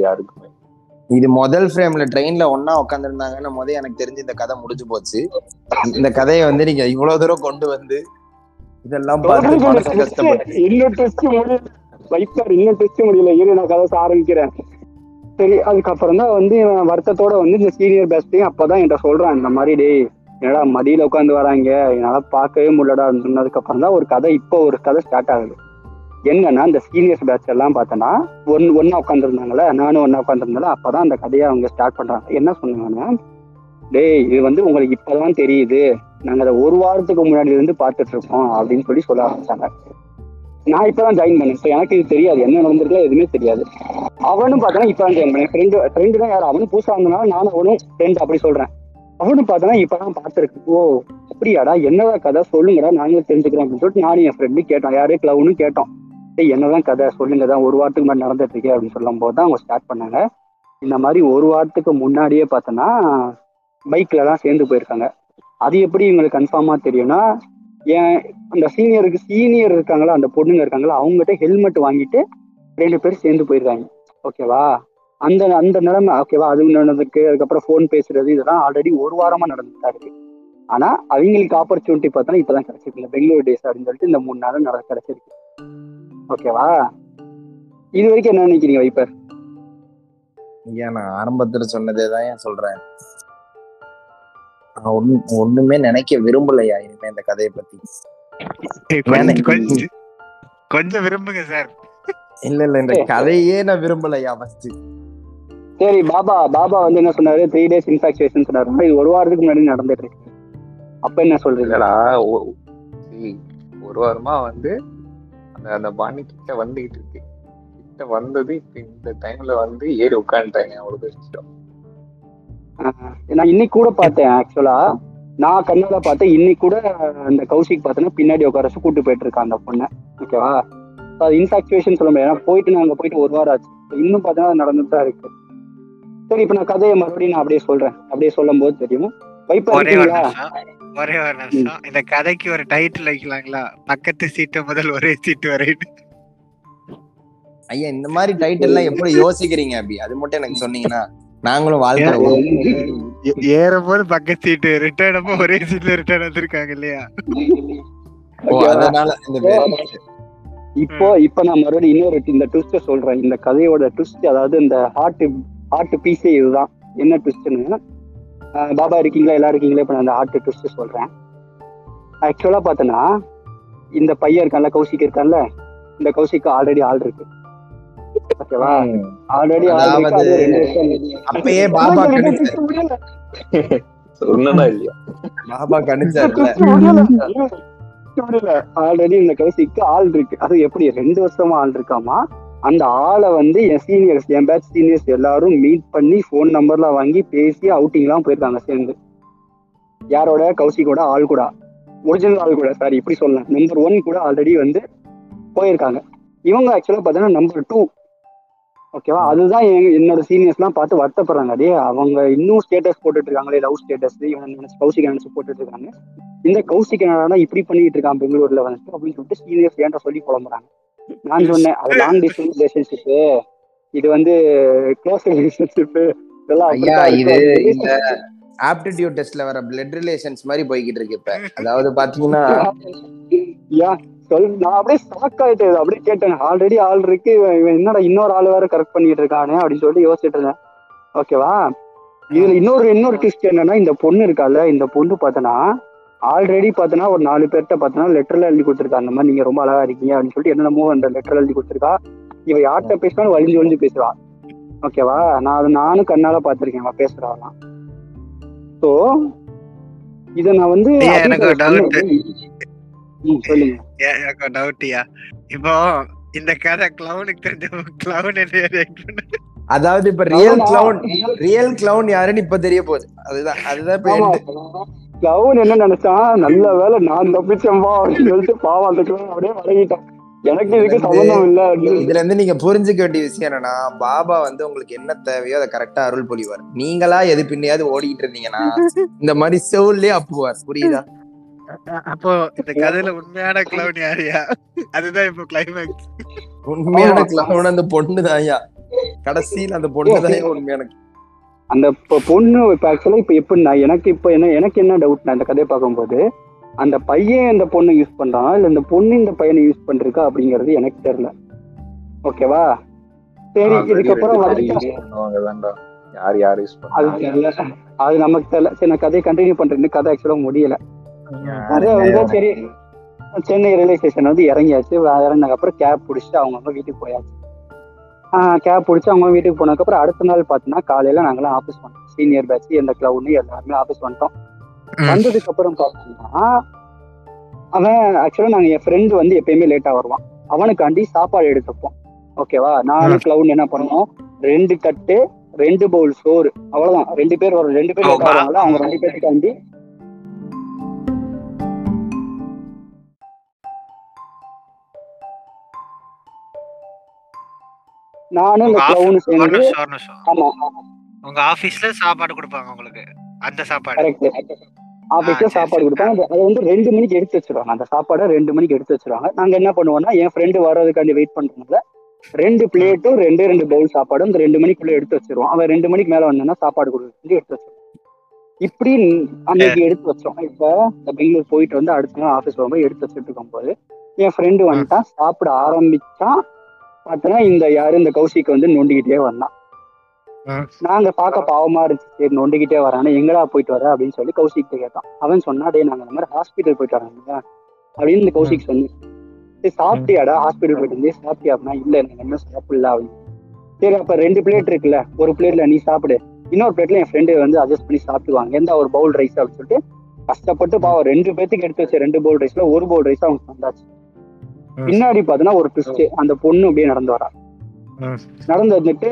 யாருக்குமே? முதல் ஃப்ரேம்ல ட்ரெயின்ல ஒன்னா உட்காந்துருந்தாங்கன்னு முத எனக்கு தெரிஞ்சு இந்த கதை முடிஞ்சு போச்சு. இந்த கதையை வந்து நீங்க இவ்வளவு தூரம் கொண்டு வந்து இதெல்லாம் இன்னும் டெஸ்ட் முடியல. வைப்பர் இன்னும் டெஸ்ட் முடியல. இரு நான் கதை ஆரம்பிக்கிறேன். சரி அதுக்கப்புறம் தான் வந்து வருத்தத்தோட வந்து இந்த சீனியர் பெஸ்டையும் அப்பதான் என்கிட்ட சொல்றான் இந்த மாதிரி டேய் என்னடா மடியில உட்காந்து வராங்க. என்னால பார்க்கவே முடியலடா சொன்னதுக்கு அப்புறம் தான் ஒரு கதை இப்போ ஒரு கதை ஸ்டார்ட் ஆகுது. என்னன்னா இந்த சீனியர்ஸ் பேட்ச் எல்லாம் பார்த்தோன்னா ஒன் ஒன்னா உட்காந்துருந்தாங்கல்ல நானும் ஒன்னா உட்காந்துருந்தால அப்பதான் அந்த கதையை அவங்க ஸ்டார்ட் பண்றாங்க. என்ன சொன்னாங்கன்னா டேய் இது வந்து உங்களுக்கு இப்பதான் தெரியுது. நாங்க அதை ஒரு வாரத்துக்கு முன்னாடி இருந்து பார்த்துட்டு இருக்கோம் அப்படின்னு சொல்லி சொல்ல ஆரம்பிச்சாங்க. நான் இப்பதான் ஜாயின் பண்ணேன். இப்போ எனக்கு இது தெரியாது. என்ன நடந்திருக்கல எதுவுமே தெரியாது. அவனும் பார்த்தோன்னா இப்பதான் ஜாயின் பண்ணேன். ஃப்ரெண்டு ஃப்ரெண்டு தான் யார்? அவனும் புதுசா இருந்தனால நானும் அவனும் ஃப்ரெண்ட் அப்படி சொல்றேன். அவனும் பார்த்தோன்னா இப்பதான் பார்த்துருக்கு ஓ அப்படியாடா? என்னடா கதை? சொல்லுங்கடா. நாங்களும் தெரிஞ்சுக்கிறோம் அப்படின்னு சொல்லிட்டு நானும் என் ஃப்ரெண்டு கேட்டோம். யாரே? கிளவுனும் கேட்டோம். என்னதான் கதை? சொல்லுங்க. தான் ஒரு வாரத்துக்கு முன்னாடி நடந்துட்டு இருக்கே அப்படின்னு சொல்லும் போது தான் அவங்க ஸ்டார்ட் பண்ணாங்க. இந்த மாதிரி ஒரு வாரத்துக்கு முன்னாடியே பார்த்தோன்னா பைக்ல எல்லாம் சேர்ந்து போயிருக்காங்க. அது எப்படி இவங்களுக்கு கன்ஃபார்மா தெரியும்னா ஏன் அந்த சீனியருக்கு சீனியர் இருக்காங்களா அந்த பொண்ணுங்க இருக்காங்களா அவங்ககிட்ட ஹெல்மெட் வாங்கிட்டு ரெண்டு பேரும் சேர்ந்து போயிருக்காங்க ஓகேவா அந்த அந்த நிலைமை ஓகேவா அது நடந்திருக்கு அதுக்கப்புறம் ஃபோன் பேசுறது இதெல்லாம் ஆல்ரெடி ஒரு வாரமா நடந்துட்டா இருக்கு. ஆனா அவங்களுக்கு ஆப்பர்ச்சுனிட்டி பார்த்தோன்னா இப்பதான் கிடைச்சிருக்கு. இந்த பெங்களூர் டேஸ் அப்படின்னு சொல்லிட்டு இந்த மூணு நாள் நட கிடைச்சிருக்கு. ஓகேவா இது வரைக்கும் என்ன நினைக்கிறீங்க வைப்பர்? ஏன் நான் ஆரம்பத்துல சொன்னதே தான் ஏன் சொல்றேன். நான் ஒண்ணு ஒண்ணுமே நினைக்க விரும்பலையா இனிமே இந்த கதையை பத்தி? கொஞ்சம் விரும்புங்க சார். இல்ல இல்ல இந்த கதையே நான் விரும்பலையா ஃபர்ஸ்ட் சரி பாபா பாபா வந்து என்ன சொன்னாரு? த்ரீ டேஸ் இன்ஃபாக்சுவேஷன் சொன்னாரு. இது ஒரு வாரத்துக்கு முன்னாடி நடந்துட்டு இருக்கு. அப்ப என்ன சொல்றீங்க? இல்லடா ஒ- see, ஒரு வாரமா வந்து அந்த அந்த பாணி கிட்ட வந்துகிட்டு இருக்கு. கிட்ட வந்தது இப்ப இந்த டைம்ல வந்து ஏறி உட்காந்துட்டாங்க அவ்வளவு ஆஹ் நான் இன்னைக்கு கூட பார்த்தேன் ஆக்சுவலா நான் கண்ணால பார்த்தேன் இன்னைக்கு கூட அந்த கௌஷிக் பார்த்தேன்னா பின்னாடி உட்கார வச்சு கூட்டு போயிட்டு இருக்கான் அந்த பொண்ணை. ஓகேவா அது இன்ஃபாக்சுவேஷன் சொல்ல முடியாது. ஏன்னா போயிட்டு நான் அங்க போயிட்டு ஒரு வாரம் ஆச்சு. இன்னும் பார்த்தீங்கன்னா அது நடந்துட்டு தான் இருக்கு. சரி இப்ப நான் கதையை மறுபடியும் நான் அப்படியே சொல்றேன். அப்படியே சொல்லும் போது தெரியும் வைப்பா ஒரே ஒரு நிமிஷம். ஒரே ஒரு நிமிஷம். இந்த கதைக்கு ஒரு டைட்டில் வைக்கலாங்களா? பக்கத்து சீட்டு முதல் ஒரே சீட்டு வரைக்கும் ஐயா இந்த மாதிரி டைட்டில் எல்லாம் எப்படி யோசிக்கிறீங்க அப்படி அது மட்டும் எனக்கு சொன்னீங்கன்னா. நாங்களும் ஏ- ஏறும்போது பக்கத்து சீட்டு ரிட்டர்ன் ஒரே சீட்ல ரிட்டர்ன் வந்திருக்காங்க இல்லையா? ஓ அதனால இந்த பேர் இப்போ இப்போ நான் மறுபடியும் இன்னொரு இந்த ட்விஸ்ட சொல்றேன். இந்த கதையோட ட்விஸ்ட் அதாவது இந்த ஹார்ட் ஹார்ட் பீஸே இதுதான். என்ன ட்விஸ்ட்னு பாபா இருக்கீங்களா எல்லாரும் இருக்கீங்களா? இப்போ நான் அந்த ஹார்ட் ட்விஸ்ட் சொல்றேன். ஆக்சுவலா பார்த்தோன்னா இந்த பையன் இருக்கான்ல கௌசிக் இருக்கான்ல இந்த கௌசிக்கு ஆல்ரெடி ஆள் இருக்கு. ஓகேவா. ஆல்ரெடி அப்பயே பாபா சொன்னா இல்லையா? பாபா கணிச்சார்ல ஆல்ரெடி இந்த கௌசிக்கு ஆள் இருக்கு. அது எப்படி? ரெண்டு வருஷமா ஆள் இருக்காமா? அந்த ஆளை வந்து என் சீனியர்ஸ் என் பேட்ச் சீனியர்ஸ் எல்லாரும் மீட் பண்ணி ஃபோன் நம்பர்லாம் வாங்கி பேசி அவுட்டிங்லாம் போயிருக்காங்க சேர்ந்து. யாரோட? கௌசிக்கோட ஆள் கூட ஒரிஜினல் ஆள் கூட சாரி இப்படி சொல்லலாம். நம்பர் ஒன் கூட ஆல்ரெடி வந்து போயிருக்காங்க. இவங்க ஆக்சுவலா பார்த்தீங்கன்னா நம்பர் டூ ஓகேவா அதுதான் என்னோட சீனியர்ஸ்லாம் பார்த்து வருத்தப்படுறாங்க. டே அவங்க இன்னும் ஸ்டேட்டஸ் போட்டுட்டு இருக்காங்களே லவ் ஸ்டேட்டஸ் இவன் கௌசிக் நினைச்சு போட்டுட்டு இருக்காங்க இந்த கௌசிக் என்னடா இப்படி பண்ணிட்டு இருக்கான் பெங்களூர்ல வந்துட்டு அப்படின்னு சொல்லிட்டு சீனியர்ஸ் ஏன்டா சொல்லி புலம்புறாங்க? நான் சொன்னேன் அது லாங் டிஸ்டன்ஸ் ரிலேஷன்ஷிப் இது வந்து க்ளோஸ் ரிலேஷன்ஷிப் இதெல்லாம் இது. இந்த ஆப்டிடியூட் டெஸ்ட்ல வர பிளட் ரிலேஷன்ஸ் மாதிரி போய்கிட்டு இருக்கு இப்ப. அதாவது பாத்தீங்கன்னா நான் அப்படியே ஷாக் ஆயிட்டேன். அப்படியே கேட்டேன். ஆல்ரெடி ஆள் இருக்கு. இவன் என்னடா இன்னொரு ஆள் வேற கரெக்ட் பண்ணிட்டு இருக்கானே அப்படின்னு சொல்லிட்டு யோசிச்சுட்டு இருந்தேன். ஓகேவா இதுல இன்னொரு இன்னொரு ட்விஸ்ட் என்னன்னா இந்த பொண்ணு இருக்கால இந்த பொண்ணு பார்த்தனா ஆல்ரெடி பார்த்தனா ஒரு நாலு பேர்ட்ட பார்த்தனா லெட்டர்ல எழுதி கொடுத்துருக்கா. அந்த மாதிரி நீங்க ரொம்ப அழகா இருக்கீங்க அப்படின்னு சொல்லிட்டு என்னென்னமோ அந்த லெட்டர் எழுதி கொடுத்துருக்கா. இவ யார்கிட்ட பேசினாலும் வலிஞ்சு வலிஞ்சு பேசுவா ஓகேவா நான் அதை நானும் கண்ணால பாத்திருக்கேன் அவ பேசுறாலாம் ஸோ இத நான் வந்து எனக்கு டவுட்டியா இப்போ இந்த கதை கிளவுனுக்கு தெரிஞ்ச கிளவுன் அதாவது இப்ப ரியல் கிளவுன் ரியல் கிளவுன் யாருன்னு இப்ப தெரிய போகுது. அதுதான் அதுதான். கிளவுன் என்ன நினைச்சான் நல்ல வேலை நான் தப்பிச்சேன்பா அப்படின்னு சொல்லிட்டு பாவம் அந்த கிளவுன் அப்படியே வழங்கிட்டான் எனக்கு இதுக்கு சம்பந்தம் இல்ல அப்படின்னு இதுல இருந்து நீங்க புரிஞ்சுக்க வேண்டிய விஷயம் என்னன்னா பாபா வந்து உங்களுக்கு என்ன தேவையோ அதை கரெக்டா அருள் பொழிவார் நீங்களா எது பின்னையாவது ஓடிக்கிட்டு இருந்தீங்கன்னா இந்த மாதிரி செவுல்லயே அப்புவார். புரியுதா? அப்போ இந்த கதையில உண்மையான கிளவுன் யாரியா அதுதான் இப்போ கிளைமேக்ஸ் உண்மையான. கிளவுன் அந்த பொண்ணு தான்யா கடைசியில அந்த பொண்ணு தான் உண்மையான அந்த பொண்ணு இப்ப ஆக்சுவலா இப்ப எப்படின்னா எனக்கு இப்ப என்ன எனக்கு என்ன டவுட்னா இந்த கதையை பார்க்கும்போது அந்த பையன் இந்த பொண்ணு யூஸ் பண்றான் இல்ல இந்த பொண்ணு இந்த பையனை யூஸ் பண்றா அப்படிங்கிறது எனக்கு தெரியல. ஓகேவா? சரி இதுக்கப்புறம் அது தெரியல. அது நமக்கு தெரியல. சரி நான் கதையை கண்டினியூ பண்றேன். கதை ஆக்சுவலா முடியல. சரி சென்னை ரயில்வே ஸ்டேஷன் வந்து இறங்கியாச்சு. இறங்கினதுக்கு அப்புறம் கேப் பிடிச்சிட்டு அவங்க வீட்டுக்கு போயாச்சு. கேப் பிடிச்சி அவங்க வீட்டுக்கு போனதுக்கப்புறம் அடுத்த நாள் பார்த்தீங்கன்னா காலையில நாங்களாம் ஆஃபீஸ் வந்துட்டோம் சீனியர் பேட்ச் எந்த கிளவுன்னு எல்லாருமே ஆஃபீஸ் வந்துட்டோம். வந்ததுக்கு அப்புறம் பார்த்தீங்கன்னா அவன் ஆக்சுவலா நாங்க என் ஃப்ரெண்டு வந்து எப்பயுமே லேட்டா வருவான். அவனுக்காண்டி சாப்பாடு எடுத்துப்போம் ஓகேவா நானும் கிளவுன் என்ன பண்ணுவோம் ரெண்டு கட்டு ரெண்டு பவுல் சோறு. அவ்வளவுதான். ரெண்டு பேர் வரும். ரெண்டு பேர் வருவாங்கல்ல அவங்க ரெண்டு பேருக்காண்டி நானும் இந்த உங்க கிளவுன் ஒரு சேர்ந்து ஆமா. உங்க ஆபீஸ்ல சாப்பாடு கொடுப்பாங்க உங்களுக்கு? அந்த சாப்பாடு. சரி, சாப்பாடு. கொடுப்பாங்க. அது- வந்து ரெண்டு மணிக்கு எடுத்து வச்சிருவாங்க. அந்த சாப்பாடை ரெண்டு மணிக்கு எடுத்து வச்சிருவாங்க. நாங்க என்ன பண்ணுவோம்னா என் ஃப்ரெண்டு வர்றதுக்காண்டி வெயிட் பண்றதுனால ரெண்டு பிளேட்டும் ரெண்டு ரெண்டு பவுல் சாப்பாடும் இந்த ரெண்டு மணிக்குள்ள எடுத்து வச்சிருவோம். அவன் ரெண்டு மணிக்கு மேல வந்தானா சாப்பாடு கொடுத்து எடுத்து வச்சிருவோம். இப்படி அன்னைக்கு எடுத்து வச்சோம். இப்ப பெங்களூர் போயிட்டு வந்து அடுத்த நாள் ஆபீஸ் வரும்போது எடுத்து வச்சுட்டு இருக்கும் போது என் ஃப்ரெண்டு வந்துட்டான். சாப்பிட ஆரம்பிச்சான். பார்த்தனா இந்த யாரு இந்த கௌசிக்கு வந்து நொண்டிக்கிட்டே வந்தான். நாங்க பார்க்க பாவமா இருந்துச்சு. சரி நொண்டிக்கிட்டே வரானே எங்கடா போயிட்டு வர? அப்படின்னு சொல்லி கௌசிக்கிட்ட கேட்டான். அவன் சொன்னா டேய் நாங்க இந்த மாதிரி ஹாஸ்பிட்டல் போயிட்டு வராங்க அப்படின்னு இந்த கௌசிக் சொன்னேன். சரி சாப்பிட்டியாடா? ஹாஸ்பிட்டல் போயிட்டு இருந்தே சாப்பிட்டியா? அப்படின்னா இல்ல எனக்கு இன்னும் சாப்பிடல. அப்படின்னு. சரி அப்ப ரெண்டு பிளேட் இருக்குல்ல ஒரு பிளேட்ல நீ சாப்பிடு. இன்னொரு பிளேட்ல என் ஃப்ரெண்டு வந்து அட்ஜஸ்ட் பண்ணி சாப்பிடுவாங்க எந்த ஒரு பவுல் ரைஸ் அப்படின்னு சொல்லிட்டு கஷ்டப்பட்டு பாவம் ரெண்டு பேத்துக்கு எடுத்து வச்ச ரெண்டு பவுல் ரைஸ்ல ஒரு பவுல் ரைஸ் அவங்க தந்தாச்சு. ம். பின்னாடி பாத்தீங்கன்னா ஒரு ட்விஸ்ட் அந்த பொண்ணு அப்படியே நடந்து வரா. நடந்து வந்துட்டு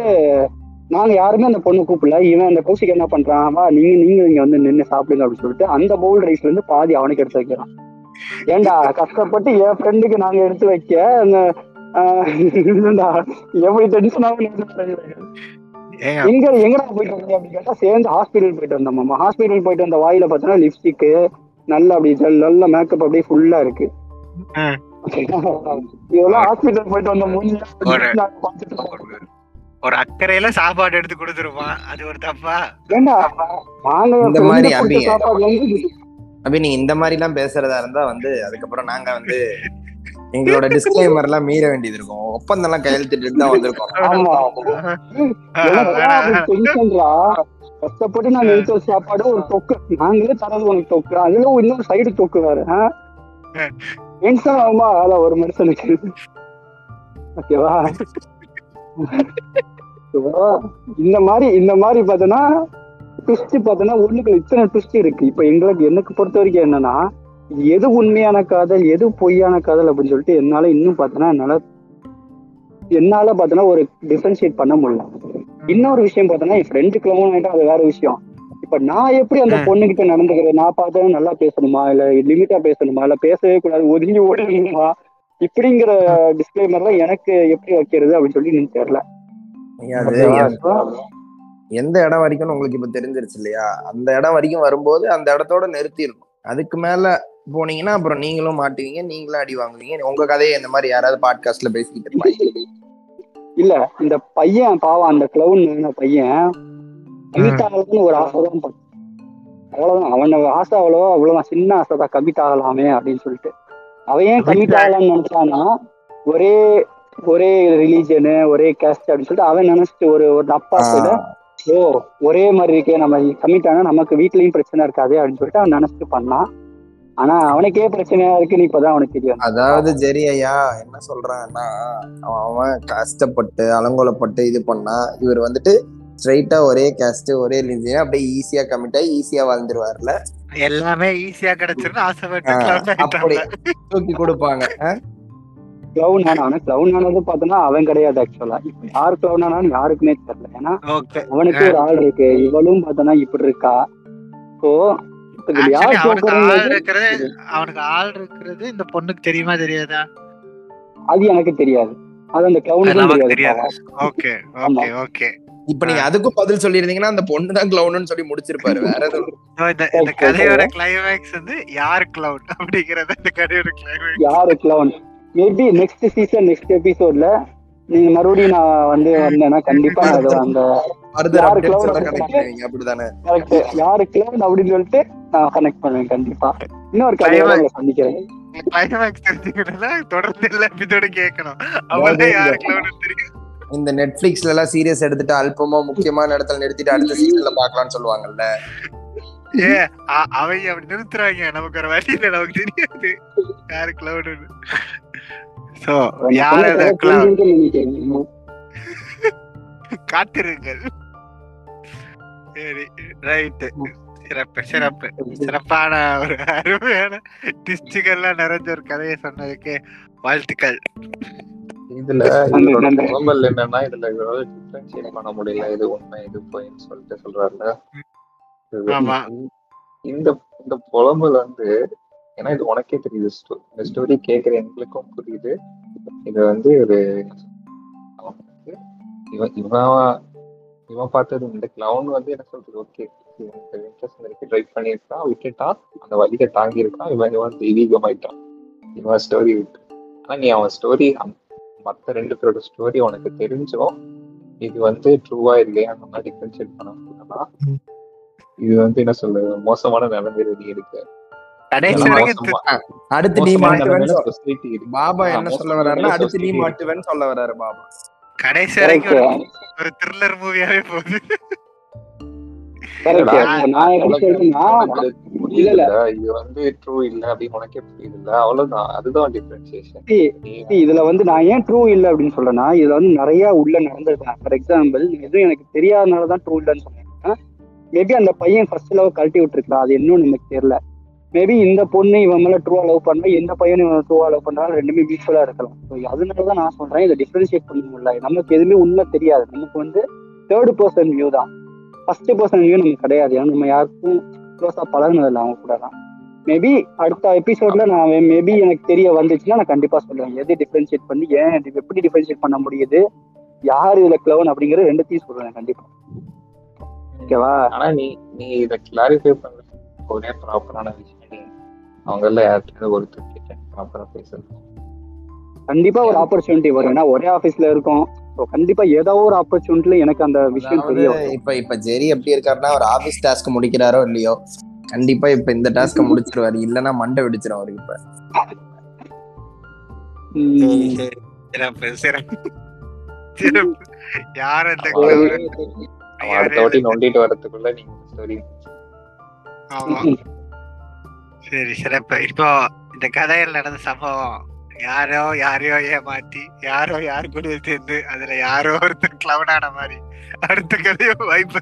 நாங்க யாருமே அந்த பொண்ணு கூப்பிடல. இவன் அந்த கௌசிக் என்ன பண்றான்? வா நீங்க நீங்க இங்க வந்து நின்னு சாப்பிடுங்க அப்படின்னு சொல்லிட்டு அந்த பவுல் ரைஸ்ல இருந்து பாதி அவனுக்கு எடுத்து வைக்கிறான். ஏன்டா கஷ்டப்பட்டு என் ஃப்ரெண்டுக்கு நாங்க எடுத்து வைக்க? அந்த டென்ஷன் ஆகும் எங்க எங்கடா போயிட்டு வந்தீங்க அப்படின்னு கேட்டா சேர்ந்து ஹாஸ்பிட்டல் போயிட்டு வந்தோம் ஹாஸ்பிட்டல் போயிட்டு வந்த வாயில பார்த்தோன்னா லிப்ஸ்டிக்கு நல்ல அப்படி நல்ல மேக்கப் அப்படியே ஃபுல்லா இருக்கு. ஒரு- அக்கறையில சாப்பாடு எடுத்து கொடுத்துருப்பான் அது ஒரு தப்பா? இந்த மாதிரி வந்து அப்படி நீங்க இந்த மாதிரி எல்லாம் பேசுறதா இருந்தா வந்து அதுக்கப்புறம் நாங்க வந்து எங்களோட டிஸ்க்ளைமர் எல்லாம் மீற வேண்டியது இருக்கும். ஒப்பந்தம் எல்லாம் கையெழுத்திட்டு தான் வந்திருக்கோம் கஷ்டப்பட்டு நாங்க எடுத்த சாப்பாடு ஒரு தொக்கு. நாங்களே தரது உனக்கு தொக்கு. அதுல இன்னொரு சைடு தொக்கு வேற. மென்ஷன் ஆகுமா? அதான் ஒரு மனுஷனுக்கு ஓகேவா இந்த மாதிரி இந்த மாதிரி பார்த்தோன்னா ட்விஸ்ட் பார்த்தோன்னா ஒண்ணுக்கு இத்தனை ட்விஸ்ட் இருக்கு. இப்போ எங்களுக்கு எனக்கு பொறுத்த வரைக்கும் என்னன்னா எது உண்மையான காதல் எது பொய்யான காதல் அப்படின்னு சொல்லிட்டு என்னால இன்னும் பார்த்தோன்னா என்னால என்னால பார்த்தோன்னா ஒரு டிஃபரன்ஷியேட் பண்ண முடியல. இன்னொரு விஷயம் பார்த்தோன்னா என் ஃப்ரெண்டுக்கு கிளம்பும் ஆயிட்டா அது வேற விஷயம். இப்ப நான் எப்படி அந்த. பொண்ணுகிட்ட நடந்துக்கிறேன்? நான் பார்த்தா நல்லா பேசணுமா? இல்ல லிமிட்டா பேசணுமா? இல்ல பேசவே கூடாது ஒதுங்கி ஓடிடணுமா? இப்படிங்கிற டிஸ்கிளைமர்லாம் எனக்கு எப்படி வைக்கிறது அப்படின்னு சொல்லி எனக்கு தெரியல? எந்த- இடம் வரைக்கும் உங்களுக்கு இப்ப தெரிஞ்சிருச்சு இல்லையா? அந்த இடம் வரைக்கும் வரும்போது அந்த இடத்தோட நிறுத்திடணும். அதுக்கு மேல போனீங்கன்னா அப்புறம் நீங்களும் மாட்டுவீங்க நீங்களும் அடி வாங்குவீங்க. உங்க கதையை இந்த மாதிரி யாராவது பாட்காஸ்ட்ல பேசிக்கிட்டு இருப்பாங்க. இல்ல இந்த பையன் பாவம் அந்த கிளவுன் பையன் கமிட் ஆகலாம்னு ஒரு ஆசை தான் பட்டான். அவ்வளவுதான் அவனோட ஆசை அவ்வளவா அவ்வளவுதான். சின்ன ஆசை தான். கமிட் ஆகலாமே அப்படின்னு சொல்லிட்டு. அவன் ஏன் கமிட் ஆகலாம்னு நினைச்சானா ஒரே ஒரே ரிலீஜனு ஒரே கேஸ்ட் அப்படின்னு சொல்லிட்டு அவன் நினைச்சிட்டு ஒரு ஒரு அப்பா கூட ஓ ஒரே மாதிரி இருக்கே. நம்ம கமிட் ஆனா நமக்கு வீட்லயும் பிரச்சனை இருக்காது அப்படின்னு சொல்லிட்டு அவன் நினைச்சிட்டு பண்ணான். ஆனா அவனுக்கே பிரச்சனையா இருக்குன்னு இப்பதான் அவனுக்கு தெரியும். அதாவது ஜெரி ஐயா என்ன சொல்றான்னா அவன் கஷ்டப்பட்டு அலங்கோலப்பட்டு இது பண்ணா இவர் வந்துட்டு ஸ்ட்ரைட்டா ஒரே கேஸ்ட் ஒரே ரிலிஜன் அப்படியே ஈஸியா கமிட் ஆகி ஈஸியா வாழ்ந்துருவார்ல? எல்லாமே ஈஸியா கிடைச்சிருந்து ஆசைப்பட்டு. தூக்கி கொடுப்பாங்க? கிளவுன் ஆனா கிளவுன் ஆனது பார்த்தோன்னா அவன் கிடையாது ஆக்சுவலா இப்ப யார் கிளவுன் யாருக்குமே தெரியல. ஏன்னா. அவனுக்கு ஒரு ஆள் இருக்கு. இவளும் பார்த்தோன்னா இப்படி இருக்கா? சோ அவனுக்கு ஆள் இருக்கிறது அவனுக்கு ஆள் இருக்கிறது இந்த பொண்ணுக்கு தெரியுமா தெரியாதா? அது எனக்கு தெரியாது. அது அந்த நமக்கு தெரியாது. ஓகே ஆமா. ஓகே ஓகே இப்ப நீங்க அதுக்கும் பதில் சொல்லியிருந்தீங்கன்னா அந்த பொண்ணு தான் கிளவுன்னு சொல்லி முடிச்சிருப்பாரு. வேற இந்த கதையோட கிளைமேக்ஸ் வந்து யார் கிளவுட் அப்படிங்கறது இந்த கதையோட கிளைமேக்ஸ் யாரு clown maybe next season next எபிசோட்ல நீங்க மறுபடியும் நான் வந்து வந்தேன்னா கண்டிப்பா அது அந்த further யாரு பண்ணுவீங்க அப்படிதானே. யாரு கிளவுன் அப்படின்னு சொல்லிட்டு நான் கனெக்ட் பண்ணுவேன் கண்டிப்பா. இன்னொரு கதையோட சந்திக்கிறேன். கிளைமேக்ஸ் தெரிஞ்சுக்கணும்னா தொடர்ந்து எல்லா எபிசோட கேட்கணும். அப்பதான் யாரு கிளவுட் தெரியும். இந்த நெட்ஃபிளிக்ஸ்ல எல்லாம் சீரியஸ் எடுத்துட்டு அல்பமா முக்கியமான இடத்துல நிறுத்திட்டு அடுத்த சீசன்ல பாக்கலாம்னு சொல்லுவாங்கல்ல. ஏ அவங்க அப்படி நிறுத்துறாங்க. நமக்கு ஒரு வழி இல்ல நமக்கு தெரியாது. யாரு கிளவுட் சோ யார் காத்திருங்கள். சரி ரைட் சிறப்பு சிறப்பு. சிறப்பான ஒரு அருமையான டிஸ்டுகள்லாம் நிறைஞ்ச ஒரு கதையை சொன்னதுக்கு வாழ்த்துக்கள். இதுல. புலம்பல் என்னன்னா இதுல டிஃபரன்ஷியேட் பண்ண முடியல? இது உண்மை இது பொய்ன்னு சொல்லிட்டு சொல்றாருல. இந்த இந்த புலம்பல் வந்து ஏன்னா இது உனக்கே தெரியுது இந்த ஸ்டோரி கேக்குற எங்களுக்கும் புரியுது. இது வந்து ஒரு இவன் இவன் இவன் பார்த்தது இந்த கிளவுன் வந்து என்ன சொல்றது ஓகே இன்ட்ரெஸ்ட் இருக்கு ட்ரை பண்ணியிருக்கான் விட்டுட்டான் அந்த வலியை தாங்கி இருக்கான் இவன் இவன் தெய்வீகமாயிட்டான். இவன் ஸ்டோரி விட்டு. ஆனா நீ அவன் ஸ்டோரி மத்த ரெண்டு பேரோட ஸ்டோரி உனக்கு தெரிஞ்சும் இது வந்து ட்ரூவா இல்லையா? அந்த மாதிரி டிஃபரன்ஷியேட் பண்ண முடியும்னா இது வந்து என்ன சொல்றது? மோசமான நிலைமையில நீ இருக்கு. அடுத்து நீ சொல்ல- இருக்கு. பாபா என்ன சொல்ல வர்றாருன்னா அடுத்து நீ. மாட்டுவேன்னு சொல்ல வர்றாரு பாபா. கடைசி வரைக்கும். ஒரு த்ரில்லர் மூவியாவே போகுது. இதுல வந்து நான் ஏன் ட்ரூ இல்ல அப்படின்னு சொல்றேன்னா இதுல வந்து நிறைய உள்ள நடந்திருக்கேன் ஃபார் எக்ஸாம்பிள் எதுவும் எனக்கு தெரியாதனாலதான் ட்ரூ இல்லைன்னு சொன்னேன்னா மேபி அந்த பையன் ஃபர்ஸ்ட் லவ் கழட்டி விட்டுருக்கான் அது இன்னும் நமக்கு தெரியல. மேபி இந்த பொண்ணு இவன் மேல ட்ரூவா லவ் பண்ணா எந்த பையனும் இவன் ட்ரூவா லவ் பண்ணாலும் ரெண்டுமே மியூச்சுவலா இருக்கலாம். ஸோ அதனாலதான் நான் சொல்றேன் இதை டிஃபரன்ஷியேட் பண்ண முடியல. நமக்கு எதுவுமே உண்மை தெரியாது. நமக்கு வந்து தேர்ட் பர்சன் வியூ தான். ஃபர்ஸ்ட் பர்சன் வியூ நமக்கு கிடையாது. ஏன்னா நம்ம யாருக்கும் க்ளோஸா பழகினதில்ல அவங்க கூட தான் மேபி அடுத்த எபிசோட்ல நான் மேபி எனக்கு தெரிய வந்துச்சுன்னா நான் கண்டிப்பா சொல்லுவேன் எது டிஃபரன்ஷியேட் பண்ணி ஏன் எப்படி டிஃபரன்ஷியேட் பண்ண முடியுது? யார் இதுல கிளவன் அப்படிங்கிற ரெண்டுத்தையும் சொல்லுவேன் கண்டிப்பா. ஓகேவா? ஆனா நீ நீ இத கிளாரிஃபை பண்ற ஒரே ப்ராப்பரான விஷயம் நீ. அவங்கள யார்கிட்ட ஒருத்தர் கிட்ட ப்ராப்பரா பேசுறது கண்டிப்பா ஒரு ஆப்பர்ச்சுனிட்டி வரும். ஏன்னா ஒரே ஆபீஸ்ல இருக்கோம். ஸோ கண்டிப்பா ஏதோ ஒரு ஆப்பர்ச்சுனிட்டில எனக்கு அந்த விஷயம் அதாவது தெரிய வரும் இப்ப இப்ப ஜெரி எப்படி இருக்காருன்னா ஒரு ஆபீஸ் டாஸ்க் முடிக்கிறாரோ இல்லையோ கண்டிப்பா இப்ப இந்த டாஸ்க முடிச்சிருவாரு. இல்லன்னா மண்டை வெடிச்சிரும் அவருக்கு இப்ப. சிறப்பு சிறப்பு. சிறப்பு. யார் அந்த அவன் clown? அவன் அடுத்த வாட்டி நொண்டிட்டு வர்றதுக்குள்ள நீங்க ஸ்டோரி ஆமா. சரி சிறப்பு. இப்போ இந்த கதையில் நடந்த சம்பவம் யாரோ யாரையோ ஏமாத்தி யாரோ யாரு கூட சேர்ந்து அதுல யாரோ ஒருத்தர் கிளவனான மாதிரி. அடுத்த கதையோ வாய்ப்பு